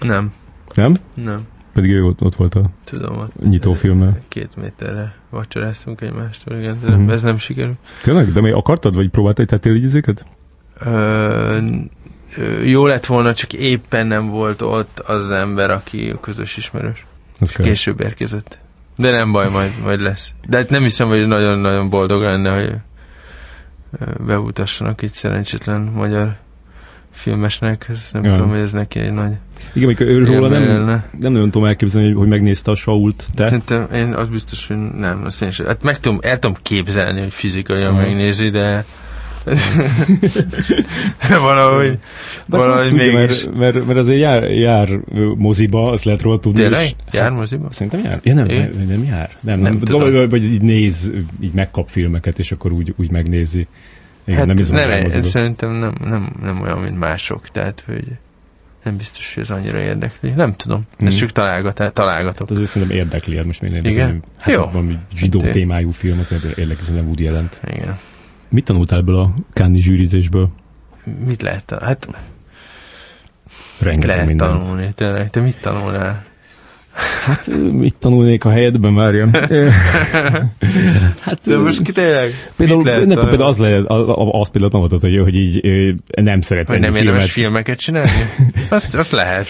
Nem. Nem? Nem. Pedig ő ott, ott volt a Tudom, ott nyitófilmmel. Két méterre vacsoráztunk egymástól, igen, de mm. ez nem sikerült. Tényleg? De még akartad, vagy próbáltál, tettél így ezeket? Ö, jó lett volna, csak éppen nem volt ott az ember, aki a közös ismerős. Ez később érkezett. De nem baj, majd, majd lesz. De hát nem hiszem, hogy nagyon-nagyon boldog lenne, hogy beutassanak egy szerencsétlen magyar filmesnek, ez nem ja. tudom, hogy ez neki egy nagy Igen, amikor ő róla nem, nem nagyon tudom elképzelni, hogy, hogy megnézte a Sault, te? Szerintem én az biztos, hogy nem, azt én sem. Hát meg tudom, el tudom képzelni, hogy fizikaian uh-huh. megnézi, de valahogy, De valahogy mégis. Mert, mert, mert, azért jár, jár moziba, azt lehet róla tudni. Tényleg? Jár moziba? Szerintem jár. Ja, nem, nem, nem jár. Nem, nem, nem tudom. Vagy, így néz, így megkap filmeket, és akkor úgy, úgy megnézi. Igen, hát nem, nem, nem szerintem nem, nem, nem olyan, mint mások, tehát, hogy nem biztos, hogy ez annyira érdekli. Nem tudom. Mm. csak találgat, találgatok. Hát azért szerintem érdekli, hát most még érdekli. Igen? Hát Jó. valami zsidó témájú film, az érdekli, nem Woody jelent. Igen. Mit tanultál ebből a Káni zsűrizésből? Mit lehet Hát Rengeteg lehet mindent. tanulni, tényleg. Te mit tanulnál? Hát mit tanulnék a helyedben, Mária? hát, De most ki tényleg? Például, lehet, nem, például az lehet, azt például tanultad, hogy, hogy így nem szeretsz hogy ennyi nem filmet. filmeket csinálni? Azt, azt lehet.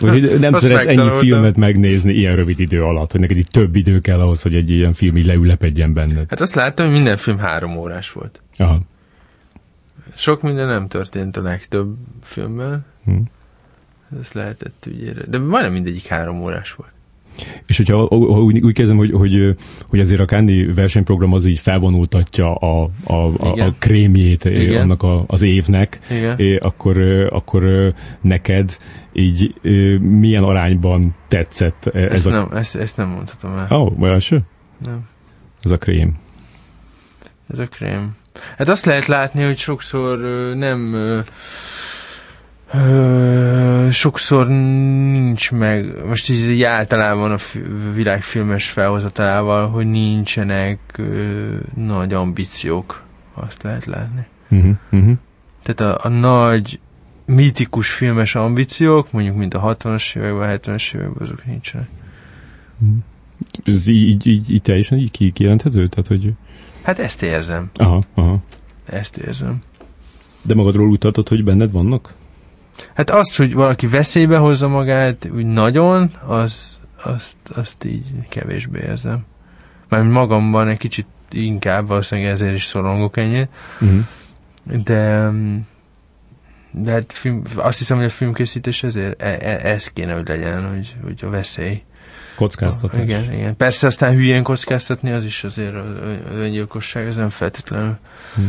Hogy nem azt szeretsz ennyi filmet megnézni ilyen rövid idő alatt, hogy neked így több idő kell ahhoz, hogy egy ilyen film így leülepedjen benned. Hát azt láttam, hogy minden film három órás volt. Aha. Sok minden nem történt a legtöbb filmben. Hmm ezt lehetett ügyére. De majdnem mindegyik három órás volt. És hogyha ha úgy, úgy kezdem, hogy, hogy, hogy azért a Candy versenyprogram az így felvonultatja a, a, a, a krémjét Igen. annak a, az évnek, Igen. akkor, akkor neked így milyen arányban tetszett ez ezt a... Nem, ezt, ezt nem mondhatom el. Ó, oh, első? Nem. Ez a krém. Ez a krém. Hát azt lehet látni, hogy sokszor nem Ö, sokszor nincs meg, most így általában a világ filmes felhozatalával, hogy nincsenek ö, nagy ambíciók, azt lehet látni. Uh-huh, uh-huh. Tehát a, a nagy mítikus filmes ambíciók, mondjuk mint a 60-as években, a 70-es években, azok nincsenek. Ez így, így, így teljesen így ki- kijelenthető? Tehát, hogy... Hát ezt érzem. Aha, aha. Ezt érzem. De magadról úgy tartod, hogy benned vannak? Hát az, hogy valaki veszélybe hozza magát úgy nagyon, az, azt, azt így kevésbé érzem. Mert magamban egy kicsit inkább, valószínűleg ezért is szorongok ennyit, Uh-huh. de de hát film, azt hiszem, hogy a filmkészítés ezért e, e, ez kéne, hogy legyen, hogy, hogy a veszély. Kockáztatás. Igen, igen. Persze aztán hülyén kockáztatni, az is azért az ön- öngyilkosság, ez nem feltétlenül Hm.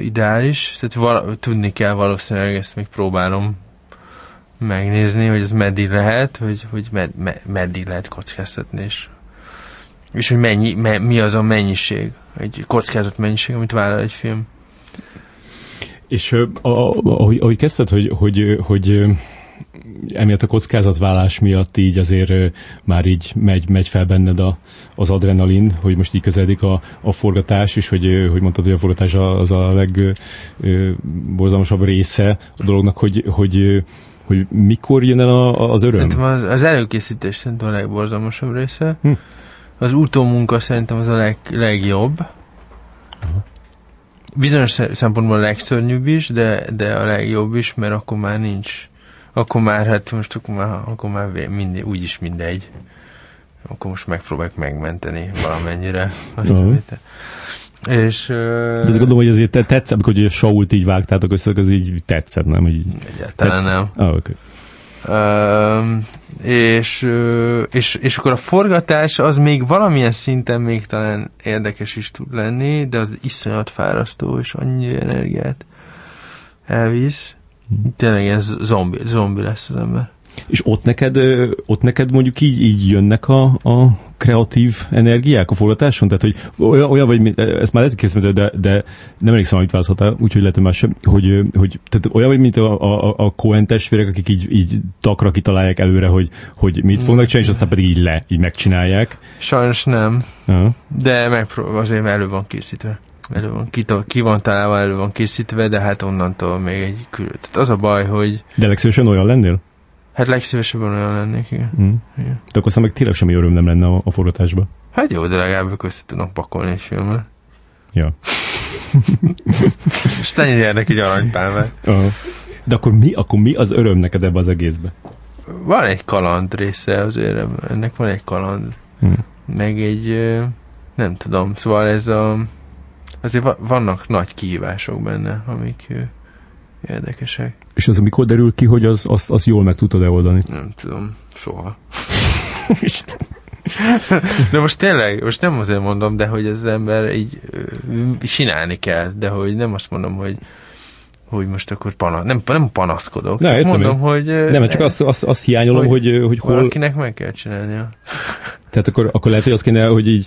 Ideális. Tehát vala, tudni kell valószínűleg, ezt még próbálom megnézni, hogy ez meddig lehet, hogy, hogy med, med, meddig lehet kockáztatni, és, és hogy mennyi, me, mi az a mennyiség, egy kockázat mennyiség, amit vállal egy film. És ahogy, ahogy kezdted, hogy, hogy, hogy emiatt a kockázatválás miatt így azért már így megy, megy fel benned a, az adrenalin, hogy most így közeledik a, a forgatás, és hogy, hogy mondtad, hogy a forgatás az a legborzalmasabb része a dolognak, hogy, hogy, hogy mikor jön el a, az öröm? Szerintem az, az előkészítés szerintem a legborzalmasabb része. Hm. Az utómunka szerintem az a leg, legjobb. Bizonyos sze- szempontból a legszörnyűbb is, de, de a legjobb is, mert akkor már nincs. Akkor már, hát most akkor már, akkor már mindig, úgyis mindegy. Akkor most megpróbáljuk megmenteni valamennyire azt, Aha. amit... És... ö, De ezt gondolom, hogy azért te- tetszett, amikor hogy a Sault így vágtátok össze, az így tetszett, nem? Így... Egyáltalán nem. Ah, okay. Öm, és, és, és akkor a forgatás az még valamilyen szinten még talán érdekes is tud lenni, de az iszonyat fárasztó, és annyi energiát elvisz. Tényleg ilyen z- zombi, zombi lesz az ember. És ott neked, ott neked mondjuk így, így jönnek a, a kreatív energiák a forgatáson? Tehát, hogy olyan, olyan vagy, ezt már lehet készíteni, de, de nem emlékszem, amit válaszoltál, úgyhogy lehet, hogy más sem, hogy, hogy tehát olyan vagy, mint a, a, a Coen testvérek, akik így, így takra kitalálják előre, hogy, hogy mit fognak csinálni, és aztán pedig így le, így megcsinálják. Sajnos nem, Aha. de megpró- azért elő van készítve. Elő van, ki, ki van találva, elő van készítve, de hát onnantól még egy külön. Tehát az a baj, hogy De legszívesen olyan lennél? hát legszívesebben olyan lennék, igen. Mm. igen. De akkor aztán meg tényleg semmi öröm nem lenne a, a forgatásba. Hát jó, de legalább össze tudnak pakolni egy filmet. Ja. És te nyernek egy aranypálmát. Aha. De akkor mi, akkor mi az öröm neked ebbe az egészbe? Van egy kaland része azért, ennek van egy kaland. Hm. Meg egy, nem tudom, szóval ez a, azért va- vannak nagy kihívások benne, amik érdekesek. És az mikor derül ki, hogy az, azt, azt jól meg tudtad-e oldani? Nem tudom, soha. Isten. De most tényleg, most nem azért mondom, de hogy az ember így csinálni kell, de hogy nem azt mondom, hogy hogy most akkor pana, nem, nem panaszkodok, Ne, csak mondom, én. hogy Nem, csak azt, azt, azt hiányolom, hogy, Hogy- hogy, hogy hol... valakinek meg kell csinálnia. Tehát akkor, akkor lehet, hogy azt kéne, hogy így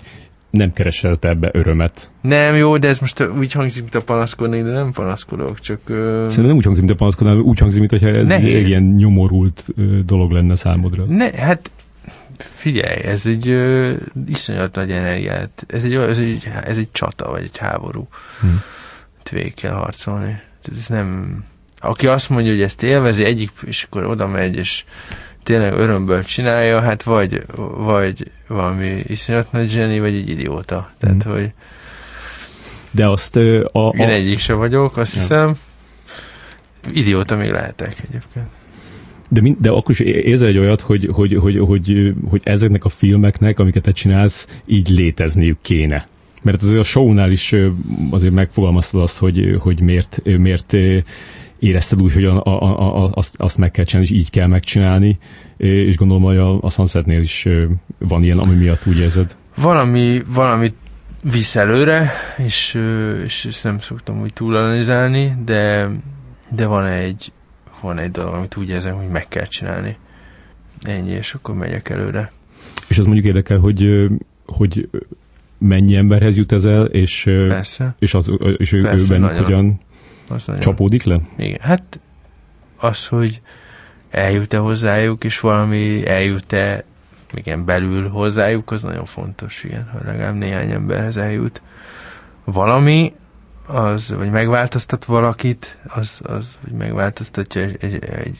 nem keresel te ebbe örömet. Nem, jó, de ez most úgy hangzik, mint a panaszkodni, de nem panaszkodok, csak... Ö, Szerintem nem úgy hangzik, mint a panaszkodnál, úgy hangzik, mintha ez Nehéz. egy ilyen nyomorult ö, dolog lenne számodra. ne, hát figyelj, ez egy ö, iszonyat nagy energiát, ez egy, ez, egy, ez egy csata, vagy egy háború. Hm. Végig kell harcolni. Ez nem... Aki azt mondja, hogy ezt élvezi egyik, és akkor oda megy, és tényleg örömből csinálja, hát vagy, vagy valami iszonyat nagy zseni, vagy egy idióta. Tehát, Mhm. hogy De azt ö, a, én a, egyik se vagyok, azt Ja. hiszem. Idióta még lehetek egyébként. de, mind, de akkor is érzel egy olyat, hogy, hogy, hogy, hogy, hogy ezeknek a filmeknek, amiket te csinálsz, így létezniük kéne. Mert azért a shownál is azért megfogalmaztad azt, hogy, hogy miért, miért érezted úgy, hogy a, a, a, azt, azt meg kell csinálni, és így kell megcsinálni, és gondolom, hogy a, a Sunsetnél is van ilyen, ami miatt úgy érzed. valami, valami visz előre, és, és ezt nem szoktam úgy túlanalizálni, de, de van egy, van egy dolog, amit úgy érzem, hogy meg kell csinálni. Ennyi, és akkor megyek előre. És az mondjuk érdekel, hogy, hogy mennyi emberhez jut ez el, és, Persze. és, az, és ő, ő Persze, bennük nagyon. hogyan Az nagyon, csapódik le? igen. Hát az, hogy eljut-e hozzájuk, és valami eljut-e igen, belül hozzájuk, az nagyon fontos, igen, hogy legalább néhány emberhez eljut valami, az, vagy megváltoztat valakit, az, az vagy megváltoztatja egy, egy, egy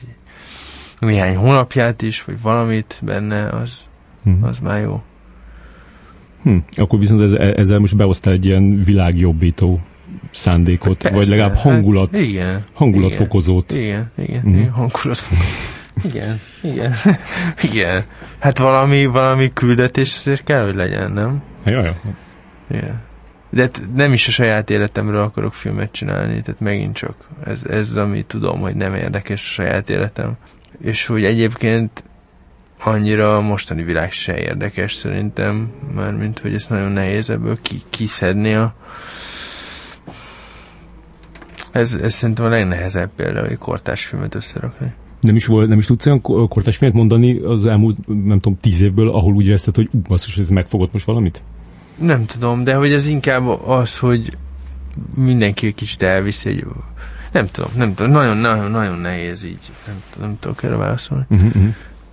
néhány hónapját is, vagy valamit benne, az, hmm. az már jó. Hm, akkor viszont ez, ezzel most beosztál egy ilyen világjobbító szándékot, Persze, vagy legalább hát hangulat, hát igen, hangulatfokozót. Igen, igen, igen, igen hangulatfokozót. Igen, igen, igen. Hát valami, valami küldetés azért kell, hogy legyen, nem? Ja, ja. Igen. De hát nem is a saját életemről akarok filmet csinálni, tehát megint csak ez, ez ami tudom, hogy nem érdekes a saját életem. És hogy egyébként annyira a mostani világ se érdekes szerintem, mint hogy ez nagyon nehéz ebből ki, kiszedni a ez, ez szerintem a legnehezebb például, hogy kortárs filmet összerakni. Nem is, volt, nem is tudsz olyan kortárs filmet mondani az elmúlt, nem tudom, tíz évből, ahol úgy érezted, hogy ú, basszus, ez megfogott most valamit? Nem tudom, de hogy ez inkább az, hogy mindenki egy kicsit elviszi egy... Nem tudom, nem tudom, nagyon, nagyon, nagyon nehéz így. Nem, nem tudok erre válaszolni. Uh-huh.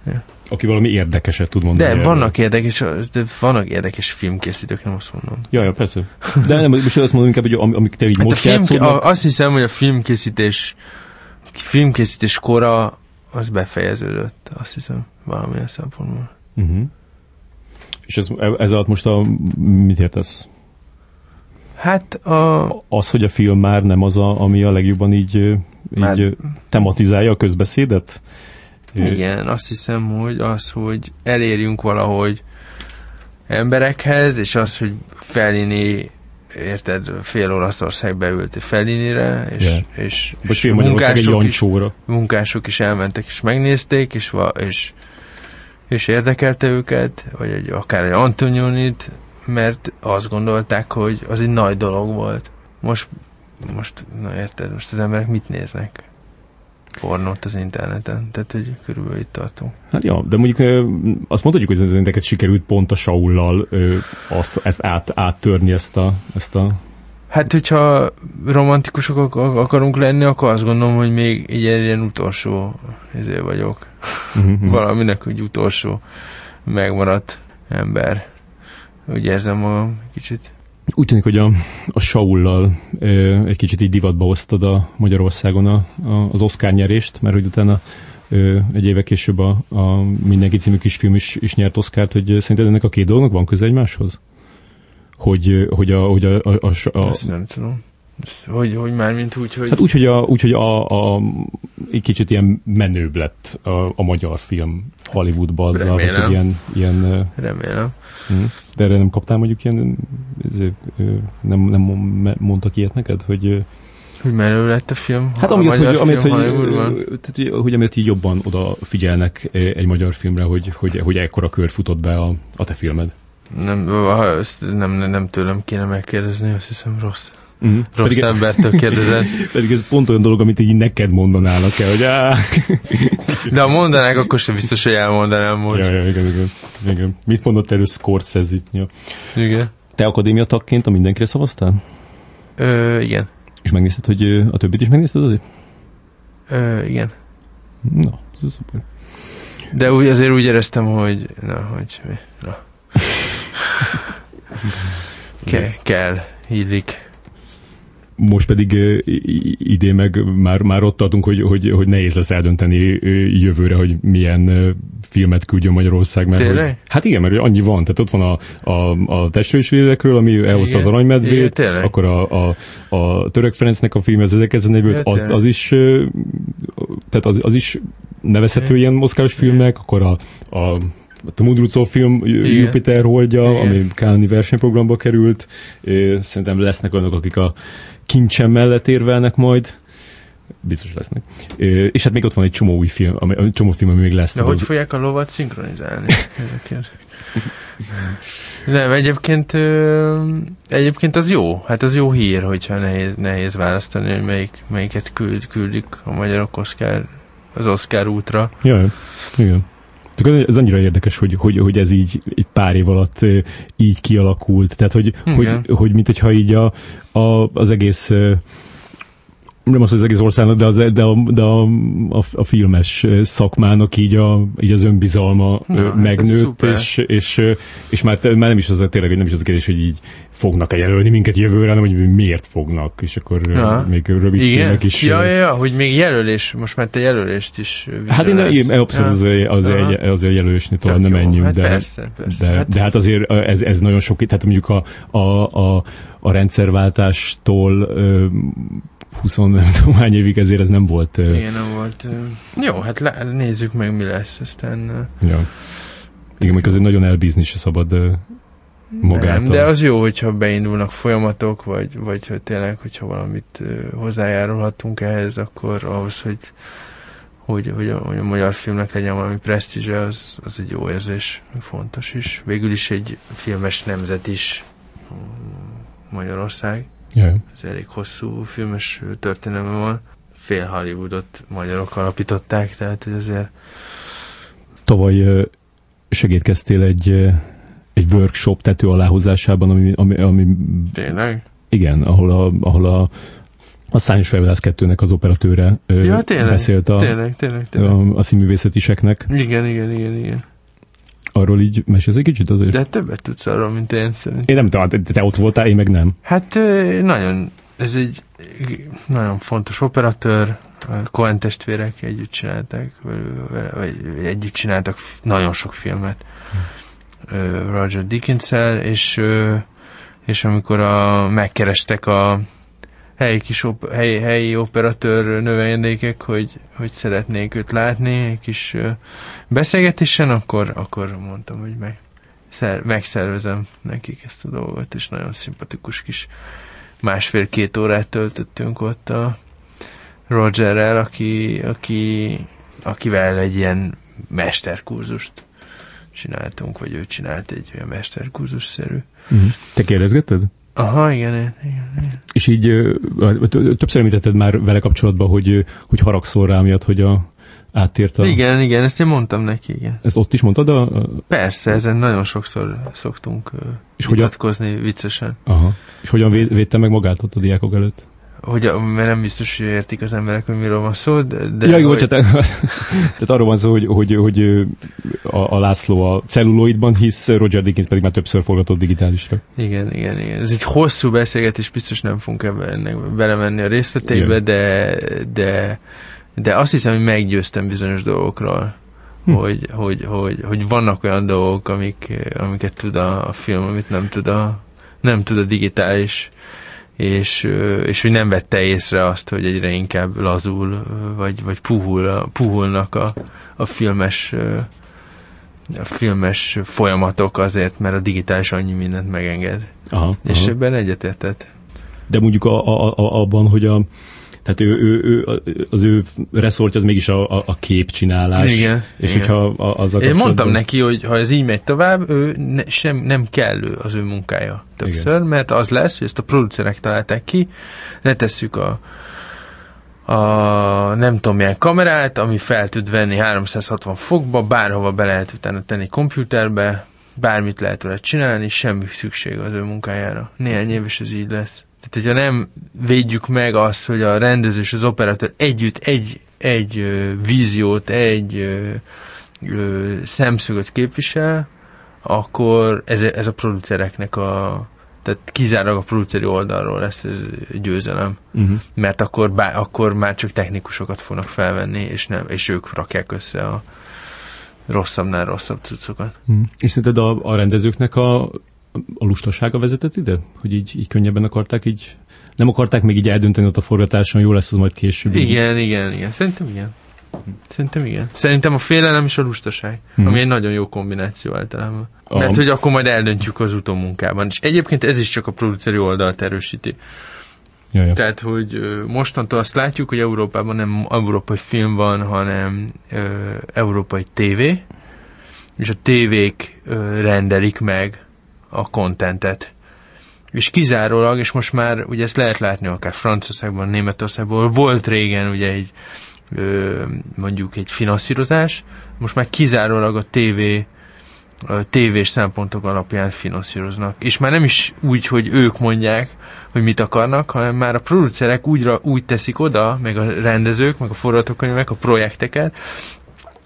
Ja. Aki valami érdekeset tud mondani. De vannak érdekes, de vannak érdekes filmkészítők, nem azt mondom. Ja, ja, persze. De nem, most azt mondom inkább, hogy am, amik te így hát most a film, a, Azt hiszem, hogy a filmkészítés filmkészítés kora az befejeződött, azt hiszem, valamilyen szempontból. Uh-huh. És ez, ez alatt most a, mit értesz? Hát a... Az, hogy a film már nem az, a, ami a legjobban így, így már... tematizálja a közbeszédet? Igen, azt hiszem, hogy az, hogy elérjünk valahogy emberekhez, és az, hogy Fellini érted, fél Olaszország beült Fellinire, és, yeah. és, és fél munkások, is, munkások is elmentek, és megnézték, és, va, és, és érdekelte őket, vagy egy, akár egy Antonionit, mert azt gondolták, hogy az egy nagy dolog volt. Most, most, na érted, most az emberek mit néznek? Pornót az interneten, tehát hogy körülbelül itt tartunk. Hát ja, de mondjuk azt mondhatjuk, hogy neked sikerült pont a Saullal az, ezt át, áttörni ezt a, ezt a Hát, hogyha romantikusok akarunk lenni, akkor azt gondolom, hogy még egy ilyen utolsó ezért vagyok. Uh-huh. Valaminek, hogy utolsó megmaradt ember. Úgy érzem magam kicsit. Úgy tűnik, hogy a, a Saullal ö, egy kicsit így divatba osztod a Magyarországon a, a, az Oscar nyerést, mert hogy utána ö, egy éve később a, a Mindenki című kisfilm is, is nyert Oscárt, hogy szerinted ennek a két dolognak van köze egymáshoz? Hogy, hogy a... Hogy a, a, a, a tudom. Hogy, hogy már, mint úgy, hogy... Hát úgy, hogy, a, úgy, hogy a, a, egy kicsit ilyen menőbb lett a, a magyar film Hollywoodba azzal, Remélem. hogy ilyen... ilyen Remélem. Hm. De erre nem kaptál mondjuk ilyen, ezért, nem, nem mondtak ilyet neked, hogy hogy menő lett a film? Hát amiatt, hogy, amiatt, hogy, tehát, hogy, amiatt így jobban odafigyelnek egy magyar filmre, hogy, hogy, hogy ekkora kör futott be a, a te filmed. Nem, nem, nem tőlem kéne megkérdezni, azt hiszem rossz. Uh-huh. Rossz pedig, embertől kérdezett. Pedig ez pont olyan dolog, amit így neked mondanának el, hogy áh. De ha mondanák, akkor sem biztos, hogy elmondanám most. Ja, ja, igen, igen, igen. Mit mondott erről Scorsese? Ja. Igen. Te akadémia tagként a mindenkire szavaztál? Ö, igen. És megnézted, hogy a többit is megnézted azért? Ö, igen. Na, ez szuper. De úgy, azért úgy éreztem, hogy na, hogy na. Ke- kell, illik most pedig idén meg már, már ott adunk, hogy, hogy, hogy nehéz lesz eldönteni jövőre, hogy milyen filmet küldjön Magyarország. Mert hogy, hát igen, mert annyi van. Tehát ott van a, a, a testősvédekről, ami elhozta az aranymedvét, igen, akkor a, a, a Török Ferencnek a film, ez 1940 az, az is tehát az, az is nevezhető ilyen moszkás filmnek, akkor a, a a Mudrucó film Igen. Jupiter holdja, Igen. ami Káni versenyprogramba került. Szerintem lesznek olyanok, akik a kincsen mellett érvelnek majd. Biztos lesznek. És hát még ott van egy csomó új film, ami, egy csomó film, ami még lesz. De hogy az... fogják a lovat szinkronizálni? Nem, egyébként, egyébként az jó. Hát az jó hír, hogyha nehéz, nehéz választani, hogy melyik, melyiket küld, küldik a magyarok Oscar, az Oscar útra. Jaj, igen. Ez annyira érdekes, hogy, hogy, hogy ez így egy pár év alatt így kialakult. Tehát, hogy, hogy, hogy mint hogyha így a, a, az egész nem az, hogy az egész országnak, de, az, de, a, de a, a, a filmes szakmának így, a, így az önbizalma Na, hát megnőtt, hát és, és, és már, már nem is az a, tényleg nem is az a kérdés, hogy így fognak-e jelölni minket jövőre, hanem hogy miért fognak, és akkor ja. még rövid filmek is. Ja, ja, ja, hogy még jelölés, most már te jelölést is Hát én, én abszolút ja. az, az, az, azért jelölésnél tovább nem menjünk, hát de, persze, persze. De, hát, de hát azért ez, ez nagyon sok, tehát mondjuk a, a, a, a rendszerváltástól 20 nem tudom hány évig ezért ez nem volt. Igen, nem volt. Jó, hát le, nézzük meg, mi lesz, aztán... Ja. Igen, még azért nagyon elbízni se szabad magát. Nem, de az jó, hogyha beindulnak folyamatok, vagy, vagy hogy tényleg, hogyha valamit hozzájárulhatunk ehhez, akkor ahhoz, hogy hogy, hogy, a, hogy a magyar filmnek legyen valami presztízse, az, az egy jó érzés, fontos is. Végül is egy filmes nemzet is Magyarország. Jaj. Ez elég hosszú filmes történelme van. Fél Hollywoodot magyarok alapították, tehát ez azért... Tavaly segítkeztél egy, egy workshop tető aláhozásában, ami, ami, ami Tényleg? Igen, ahol a, ahol a a Szányos Felvelász kettőnek az operatőre ja, tényleg, beszélt a, tényleg, tényleg, tényleg. a, a színművészetiseknek. Igen, igen, igen, igen. Arról így mesélsz egy kicsit azért? De többet tudsz arról, mint én szerintem. Én nem tudom, te, te ott voltál, én meg nem. Hát nagyon, ez egy nagyon fontos operatőr, Cohen testvérek együtt csinálták, vagy együtt csináltak nagyon sok filmet hm. Roger dickens és, és amikor a, megkerestek a helyi kis op, helyi, helyi operatőr növendékek, hogy, hogy szeretnék őt látni egy kis beszélgetésen, akkor, akkor mondtam, hogy meg, szer, megszervezem nekik ezt a dolgot, és nagyon szimpatikus kis másfél-két órát töltöttünk ott a Rogerrel, aki, aki, akivel egy ilyen mesterkurzust csináltunk, vagy ő csinált egy olyan mesterkurzus-szerű. Uh-huh. Te kérdezgetted? Aha, igen, igen, igen. És így többször említetted már vele kapcsolatban, hogy, hogy haragszol rá miatt, hogy a, áttért a... Igen, igen, ezt én mondtam neki, igen. Ezt ott is mondtad? A. Persze, ezen nagyon sokszor szoktunk és vitatkozni hogyan... viccesen. Aha. És hogyan védte meg magát ott a diákok előtt? Hogy, mert nem biztos, hogy értik az emberek, hogy miről van szó, de... de ja, jó, hogy... tehát, tehát arról van szó, hogy, hogy, hogy a, a László a celluloidban hisz, Roger Dickens pedig már többször forgatott digitálisra. Igen, igen, igen. Ez egy hosszú beszélgetés, biztos nem fogunk ebben belemenni a részleteibe, de, de, de azt hiszem, hogy meggyőztem bizonyos dolgokról. Hm. Hogy, hogy, hogy, hogy, vannak olyan dolgok, amik, amiket tud a, a film, amit nem tud a, nem tud a digitális és, és hogy nem vette észre azt, hogy egyre inkább lazul, vagy, vagy puhul, puhulnak a, a filmes a filmes folyamatok azért, mert a digitális annyi mindent megenged. Aha, és aha. ebben egyetértett. De mondjuk a, a, a, abban, hogy a, tehát ő, ő, ő, az ő reszortja az mégis a, a, a képcsinálás. Igen. És igen. hogyha az a Én mondtam neki, hogy ha ez így megy tovább, ő ne, sem, nem kellő az ő munkája többször, igen. mert az lesz, hogy ezt a producerek találták ki, letesszük a a nem tudom milyen kamerát, ami fel tud venni 360 fokba, bárhova be lehet utána tenni komputerbe, bármit lehet vele csinálni, semmi szükség az ő munkájára. Néhány év és ez így lesz. Tehát, hogyha nem védjük meg azt, hogy a rendező és az operatőr együtt egy, egy ö, víziót, egy ö, ö, szemszögöt képvisel, akkor ez, ez a producereknek a tehát kizárólag a produceri oldalról lesz ez győzelem. Uh-huh. Mert akkor, bá, akkor már csak technikusokat fognak felvenni, és, nem, és ők rakják össze a rosszabbnál rosszabb cuccokat. Uh-huh. És szerinted a, a rendezőknek a a lustasága vezetett ide? Hogy így, így könnyebben akarták így nem akarták még így eldönteni ott a forgatáson, jó lesz az majd később. Igen, így. igen, igen. Szerintem igen. Szerintem igen. Szerintem a félelem és a lustaság, hmm. ami egy nagyon jó kombináció általában. A... Mert hogy akkor majd eldöntjük az utómunkában. És egyébként ez is csak a produceri oldalt erősíti. Jaja. Tehát, hogy mostantól azt látjuk, hogy Európában nem európai film van, hanem ö, európai tévé, és a tévék ö, rendelik meg a kontentet. És kizárólag, és most már ugye ezt lehet látni akár Franciaországban, Németországban, volt régen ugye egy mondjuk egy finanszírozás, most már kizárólag a TV tévés szempontok alapján finanszíroznak. És már nem is úgy, hogy ők mondják, hogy mit akarnak, hanem már a producerek úgyra, úgy teszik oda, meg a rendezők, meg a forgatókönyvek, a projekteket,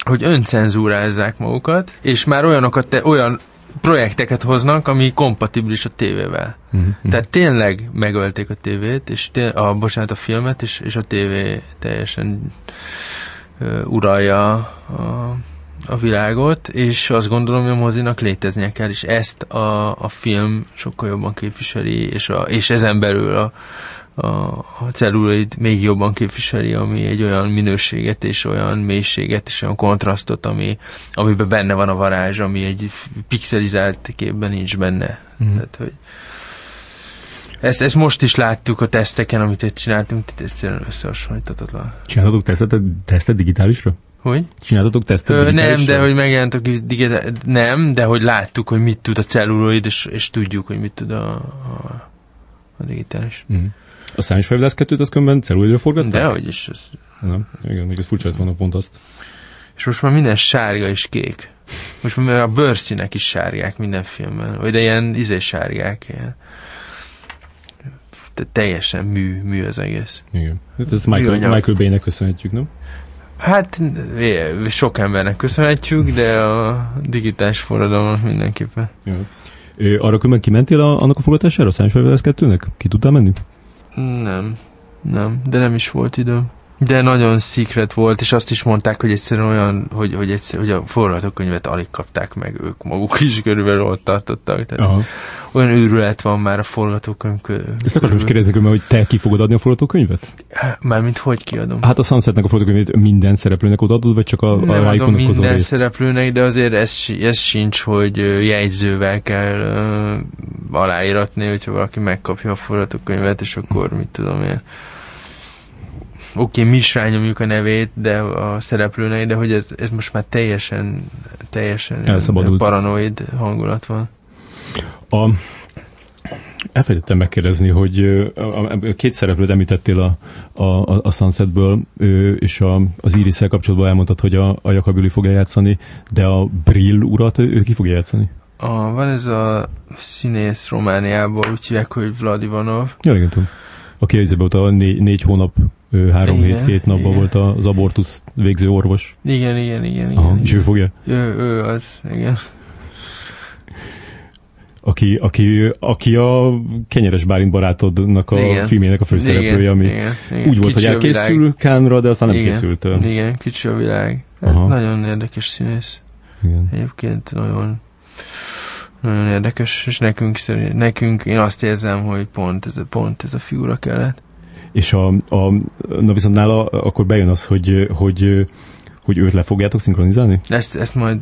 hogy öncenzúrázzák magukat, és már olyanokat, te, olyan projekteket hoznak, ami kompatibilis a tévével. Mhm, Tehát tényleg megölték a tévét, és té- a, bocsánat, a filmet, és, és a tévé teljesen ö, uralja a, a világot, és azt gondolom, hogy a mozinak léteznie kell, és ezt a, a film sokkal jobban képviseli, és, a, és ezen belül a, a, a celluloid még jobban képviseli, ami egy olyan minőséget, és olyan mélységet, és olyan kontrasztot, ami, amiben benne van a varázs, ami egy pixelizált képben nincs benne. Mhm. Tehát, hogy ezt, ezt most is láttuk a teszteken, amit itt csináltunk, itt egyszerűen összehasonlíthatatlan. Csináltatok tesztet, tesztet digitálisra? Hogy? Csináltatok tesztet Ö, nem, de hogy megjelentek digitál, nem, de hogy láttuk, hogy mit tud a celluloid, és, és tudjuk, hogy mit tud a, a, a digitális. Mhm. A Science Five 2-t az különben celluloidra forgatták? De hogy is, ez, Nem, igen, még ez furcsa lett volna pont azt. és most már minden sárga és kék. Most már a bőrszínek is sárgák minden filmben, vagy de ilyen izé sárgák, ilyen. De teljesen mű, mű az egész. Igen. Hát ezt Michael, Műanyag. Michael Bay-nek köszönhetjük, nem? Hát sok embernek köszönhetjük, de a digitális forradalomnak mindenképpen. Ja. Arra különben kimentél a, annak a forgatására, a Science Five 2-nek? Ki tudtál menni? Nem, nem, de nem is volt időm. De nagyon secret volt, és azt is mondták, hogy egyszerűen olyan, hogy, hogy, egyszer, hogy a forgatókönyvet alig kapták meg ők maguk is körülbelül ott tartottak. Tehát Aha. Olyan őrület van már a forgatókönyv körül. Ezt akartam is kérdezni, hogy te ki fogod adni a forgatókönyvet? Mármint hogy kiadom? Hát a Sunsetnek a forgatókönyvét minden szereplőnek odaadod, vagy csak a, a nem rájuk adom vonatkozó minden részt? szereplőnek, de azért ez, ez sincs, hogy jegyzővel kell ö, aláíratni, hogyha valaki megkapja a forgatókönyvet, és akkor mit tudom én. Oké, okay, mi is rányomjuk a nevét, de a szereplőnek, de hogy ez, ez most már teljesen, teljesen paranoid hangulat van. A, elfelejtettem megkérdezni, hogy a, két szereplőt említettél a, a, a- Sunsetből, és a, az iris kapcsolatban elmondtad, hogy a, a Jakabüli fogja játszani, de a Brill urat ő, ő ki fogja játszani? A, van ez a színész Romániából, úgy hívják, hogy Vlad Ivanov. Ja, igen, tudom. Aki az volt a négy, négy hónap, három Igen, hét, két napban igen. volt az abortusz végző orvos. Igen, igen, igen. igen, Aha, igen. és ő fogja? Ő, ő az, igen. Aki, aki, aki a Kenyeres Bálint barátodnak a Igen. filmjének a főszereplője, ami igen, igen. úgy volt, Kicsi hogy elkészül Kánra, de aztán nem Igen. készült. Igen, kicsi a világ. Hát Aha. nagyon érdekes színész. Igen. Egyébként nagyon nagyon érdekes, és nekünk, nekünk én azt érzem, hogy pont ez a, pont ez a figura kellett. És a, a, na viszont nála akkor bejön az, hogy, hogy, hogy őt le fogjátok szinkronizálni? Ezt, ezt majd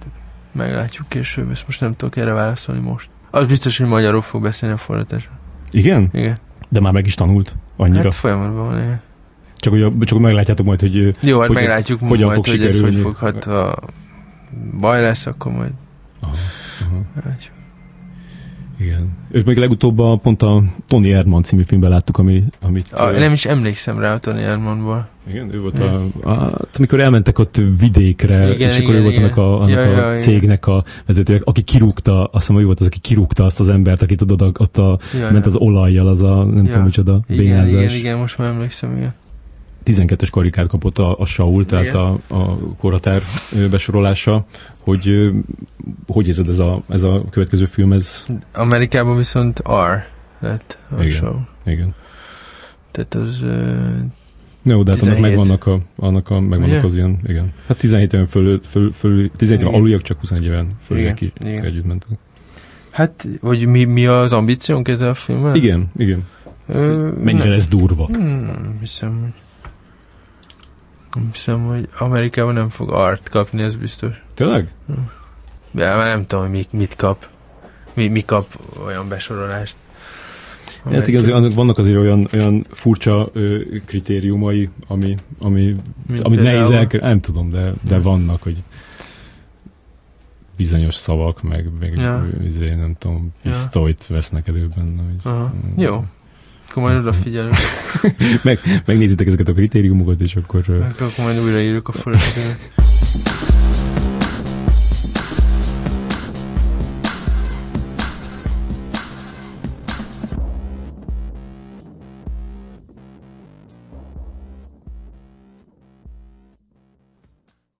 meglátjuk később, ezt most nem tudok erre válaszolni most. Az biztos, hogy magyarul fog beszélni a forgatásra. Igen? Igen. De már meg is tanult annyira. Hát folyamatban van, igen. Csak, hogy, csak meglátjátok majd, hogy Jó, hát Hogy ez meglátjuk hogyan majd, fog hogy ez hogy sikerülni. fog, hát ha baj lesz, akkor majd Aha, aha. Igen. Őt még legutóbb a, pont a Tony Erdmann című filmben láttuk, ami, amit... A, ö, nem is emlékszem rá a Tony Erdmannból. Igen, ő volt a, a, hát amikor elmentek ott vidékre, Igen, és akkor igen, ő volt igen. annak a, annak Ja, a ja, igen. cégnek a vezetője, aki kirúgta, azt hiszem, ő volt az, aki kirúgta azt az embert, aki tudod, ott a, Ja, ment az olajjal, az a nem Ja. tudom micsoda, igen, bénázás. igen, igen, most már emlékszem, igen. 12-es karikát kapott a, a Saul, tehát Igen. a, a korhatár besorolása, hogy hogy érzed ez a, ez a következő film, ez Amerikában viszont R lett a Igen. show. igen. Tehát az... Jó, de hát annak 17. megvannak, a, annak a, megvannak Ugye? az ilyen, igen. Hát 17 éven föl, föl, föl 17 éven aluljak, csak 21 éven föliek is együtt mentek. hát, hogy mi, mi az ambíciónk ezzel a filmmel? Igen, igen. Ö, Mennyire nem. lesz durva? Hmm, nem hiszem, hogy... Hiszem, hogy Amerikában nem fog art kapni, ez biztos. Tényleg? De már nem tudom, hogy mi, mit kap. Mi, mi kap olyan besorolást. Hát igen, azért annak vannak azért olyan, olyan furcsa ö, kritériumai, ami, ami, Mint amit nehéz például- elker... Nem tudom, de, de vannak, hogy bizonyos szavak, meg, meg Ja. izé, nem tudom, Ja. pisztolyt vesznek elő benne. Hogy, Aha. Jó. Akkor majd odafigyelünk. Meg, megnézitek ezeket a kritériumokat, és akkor... ö, Akkor majd újraírjuk a forrásokat.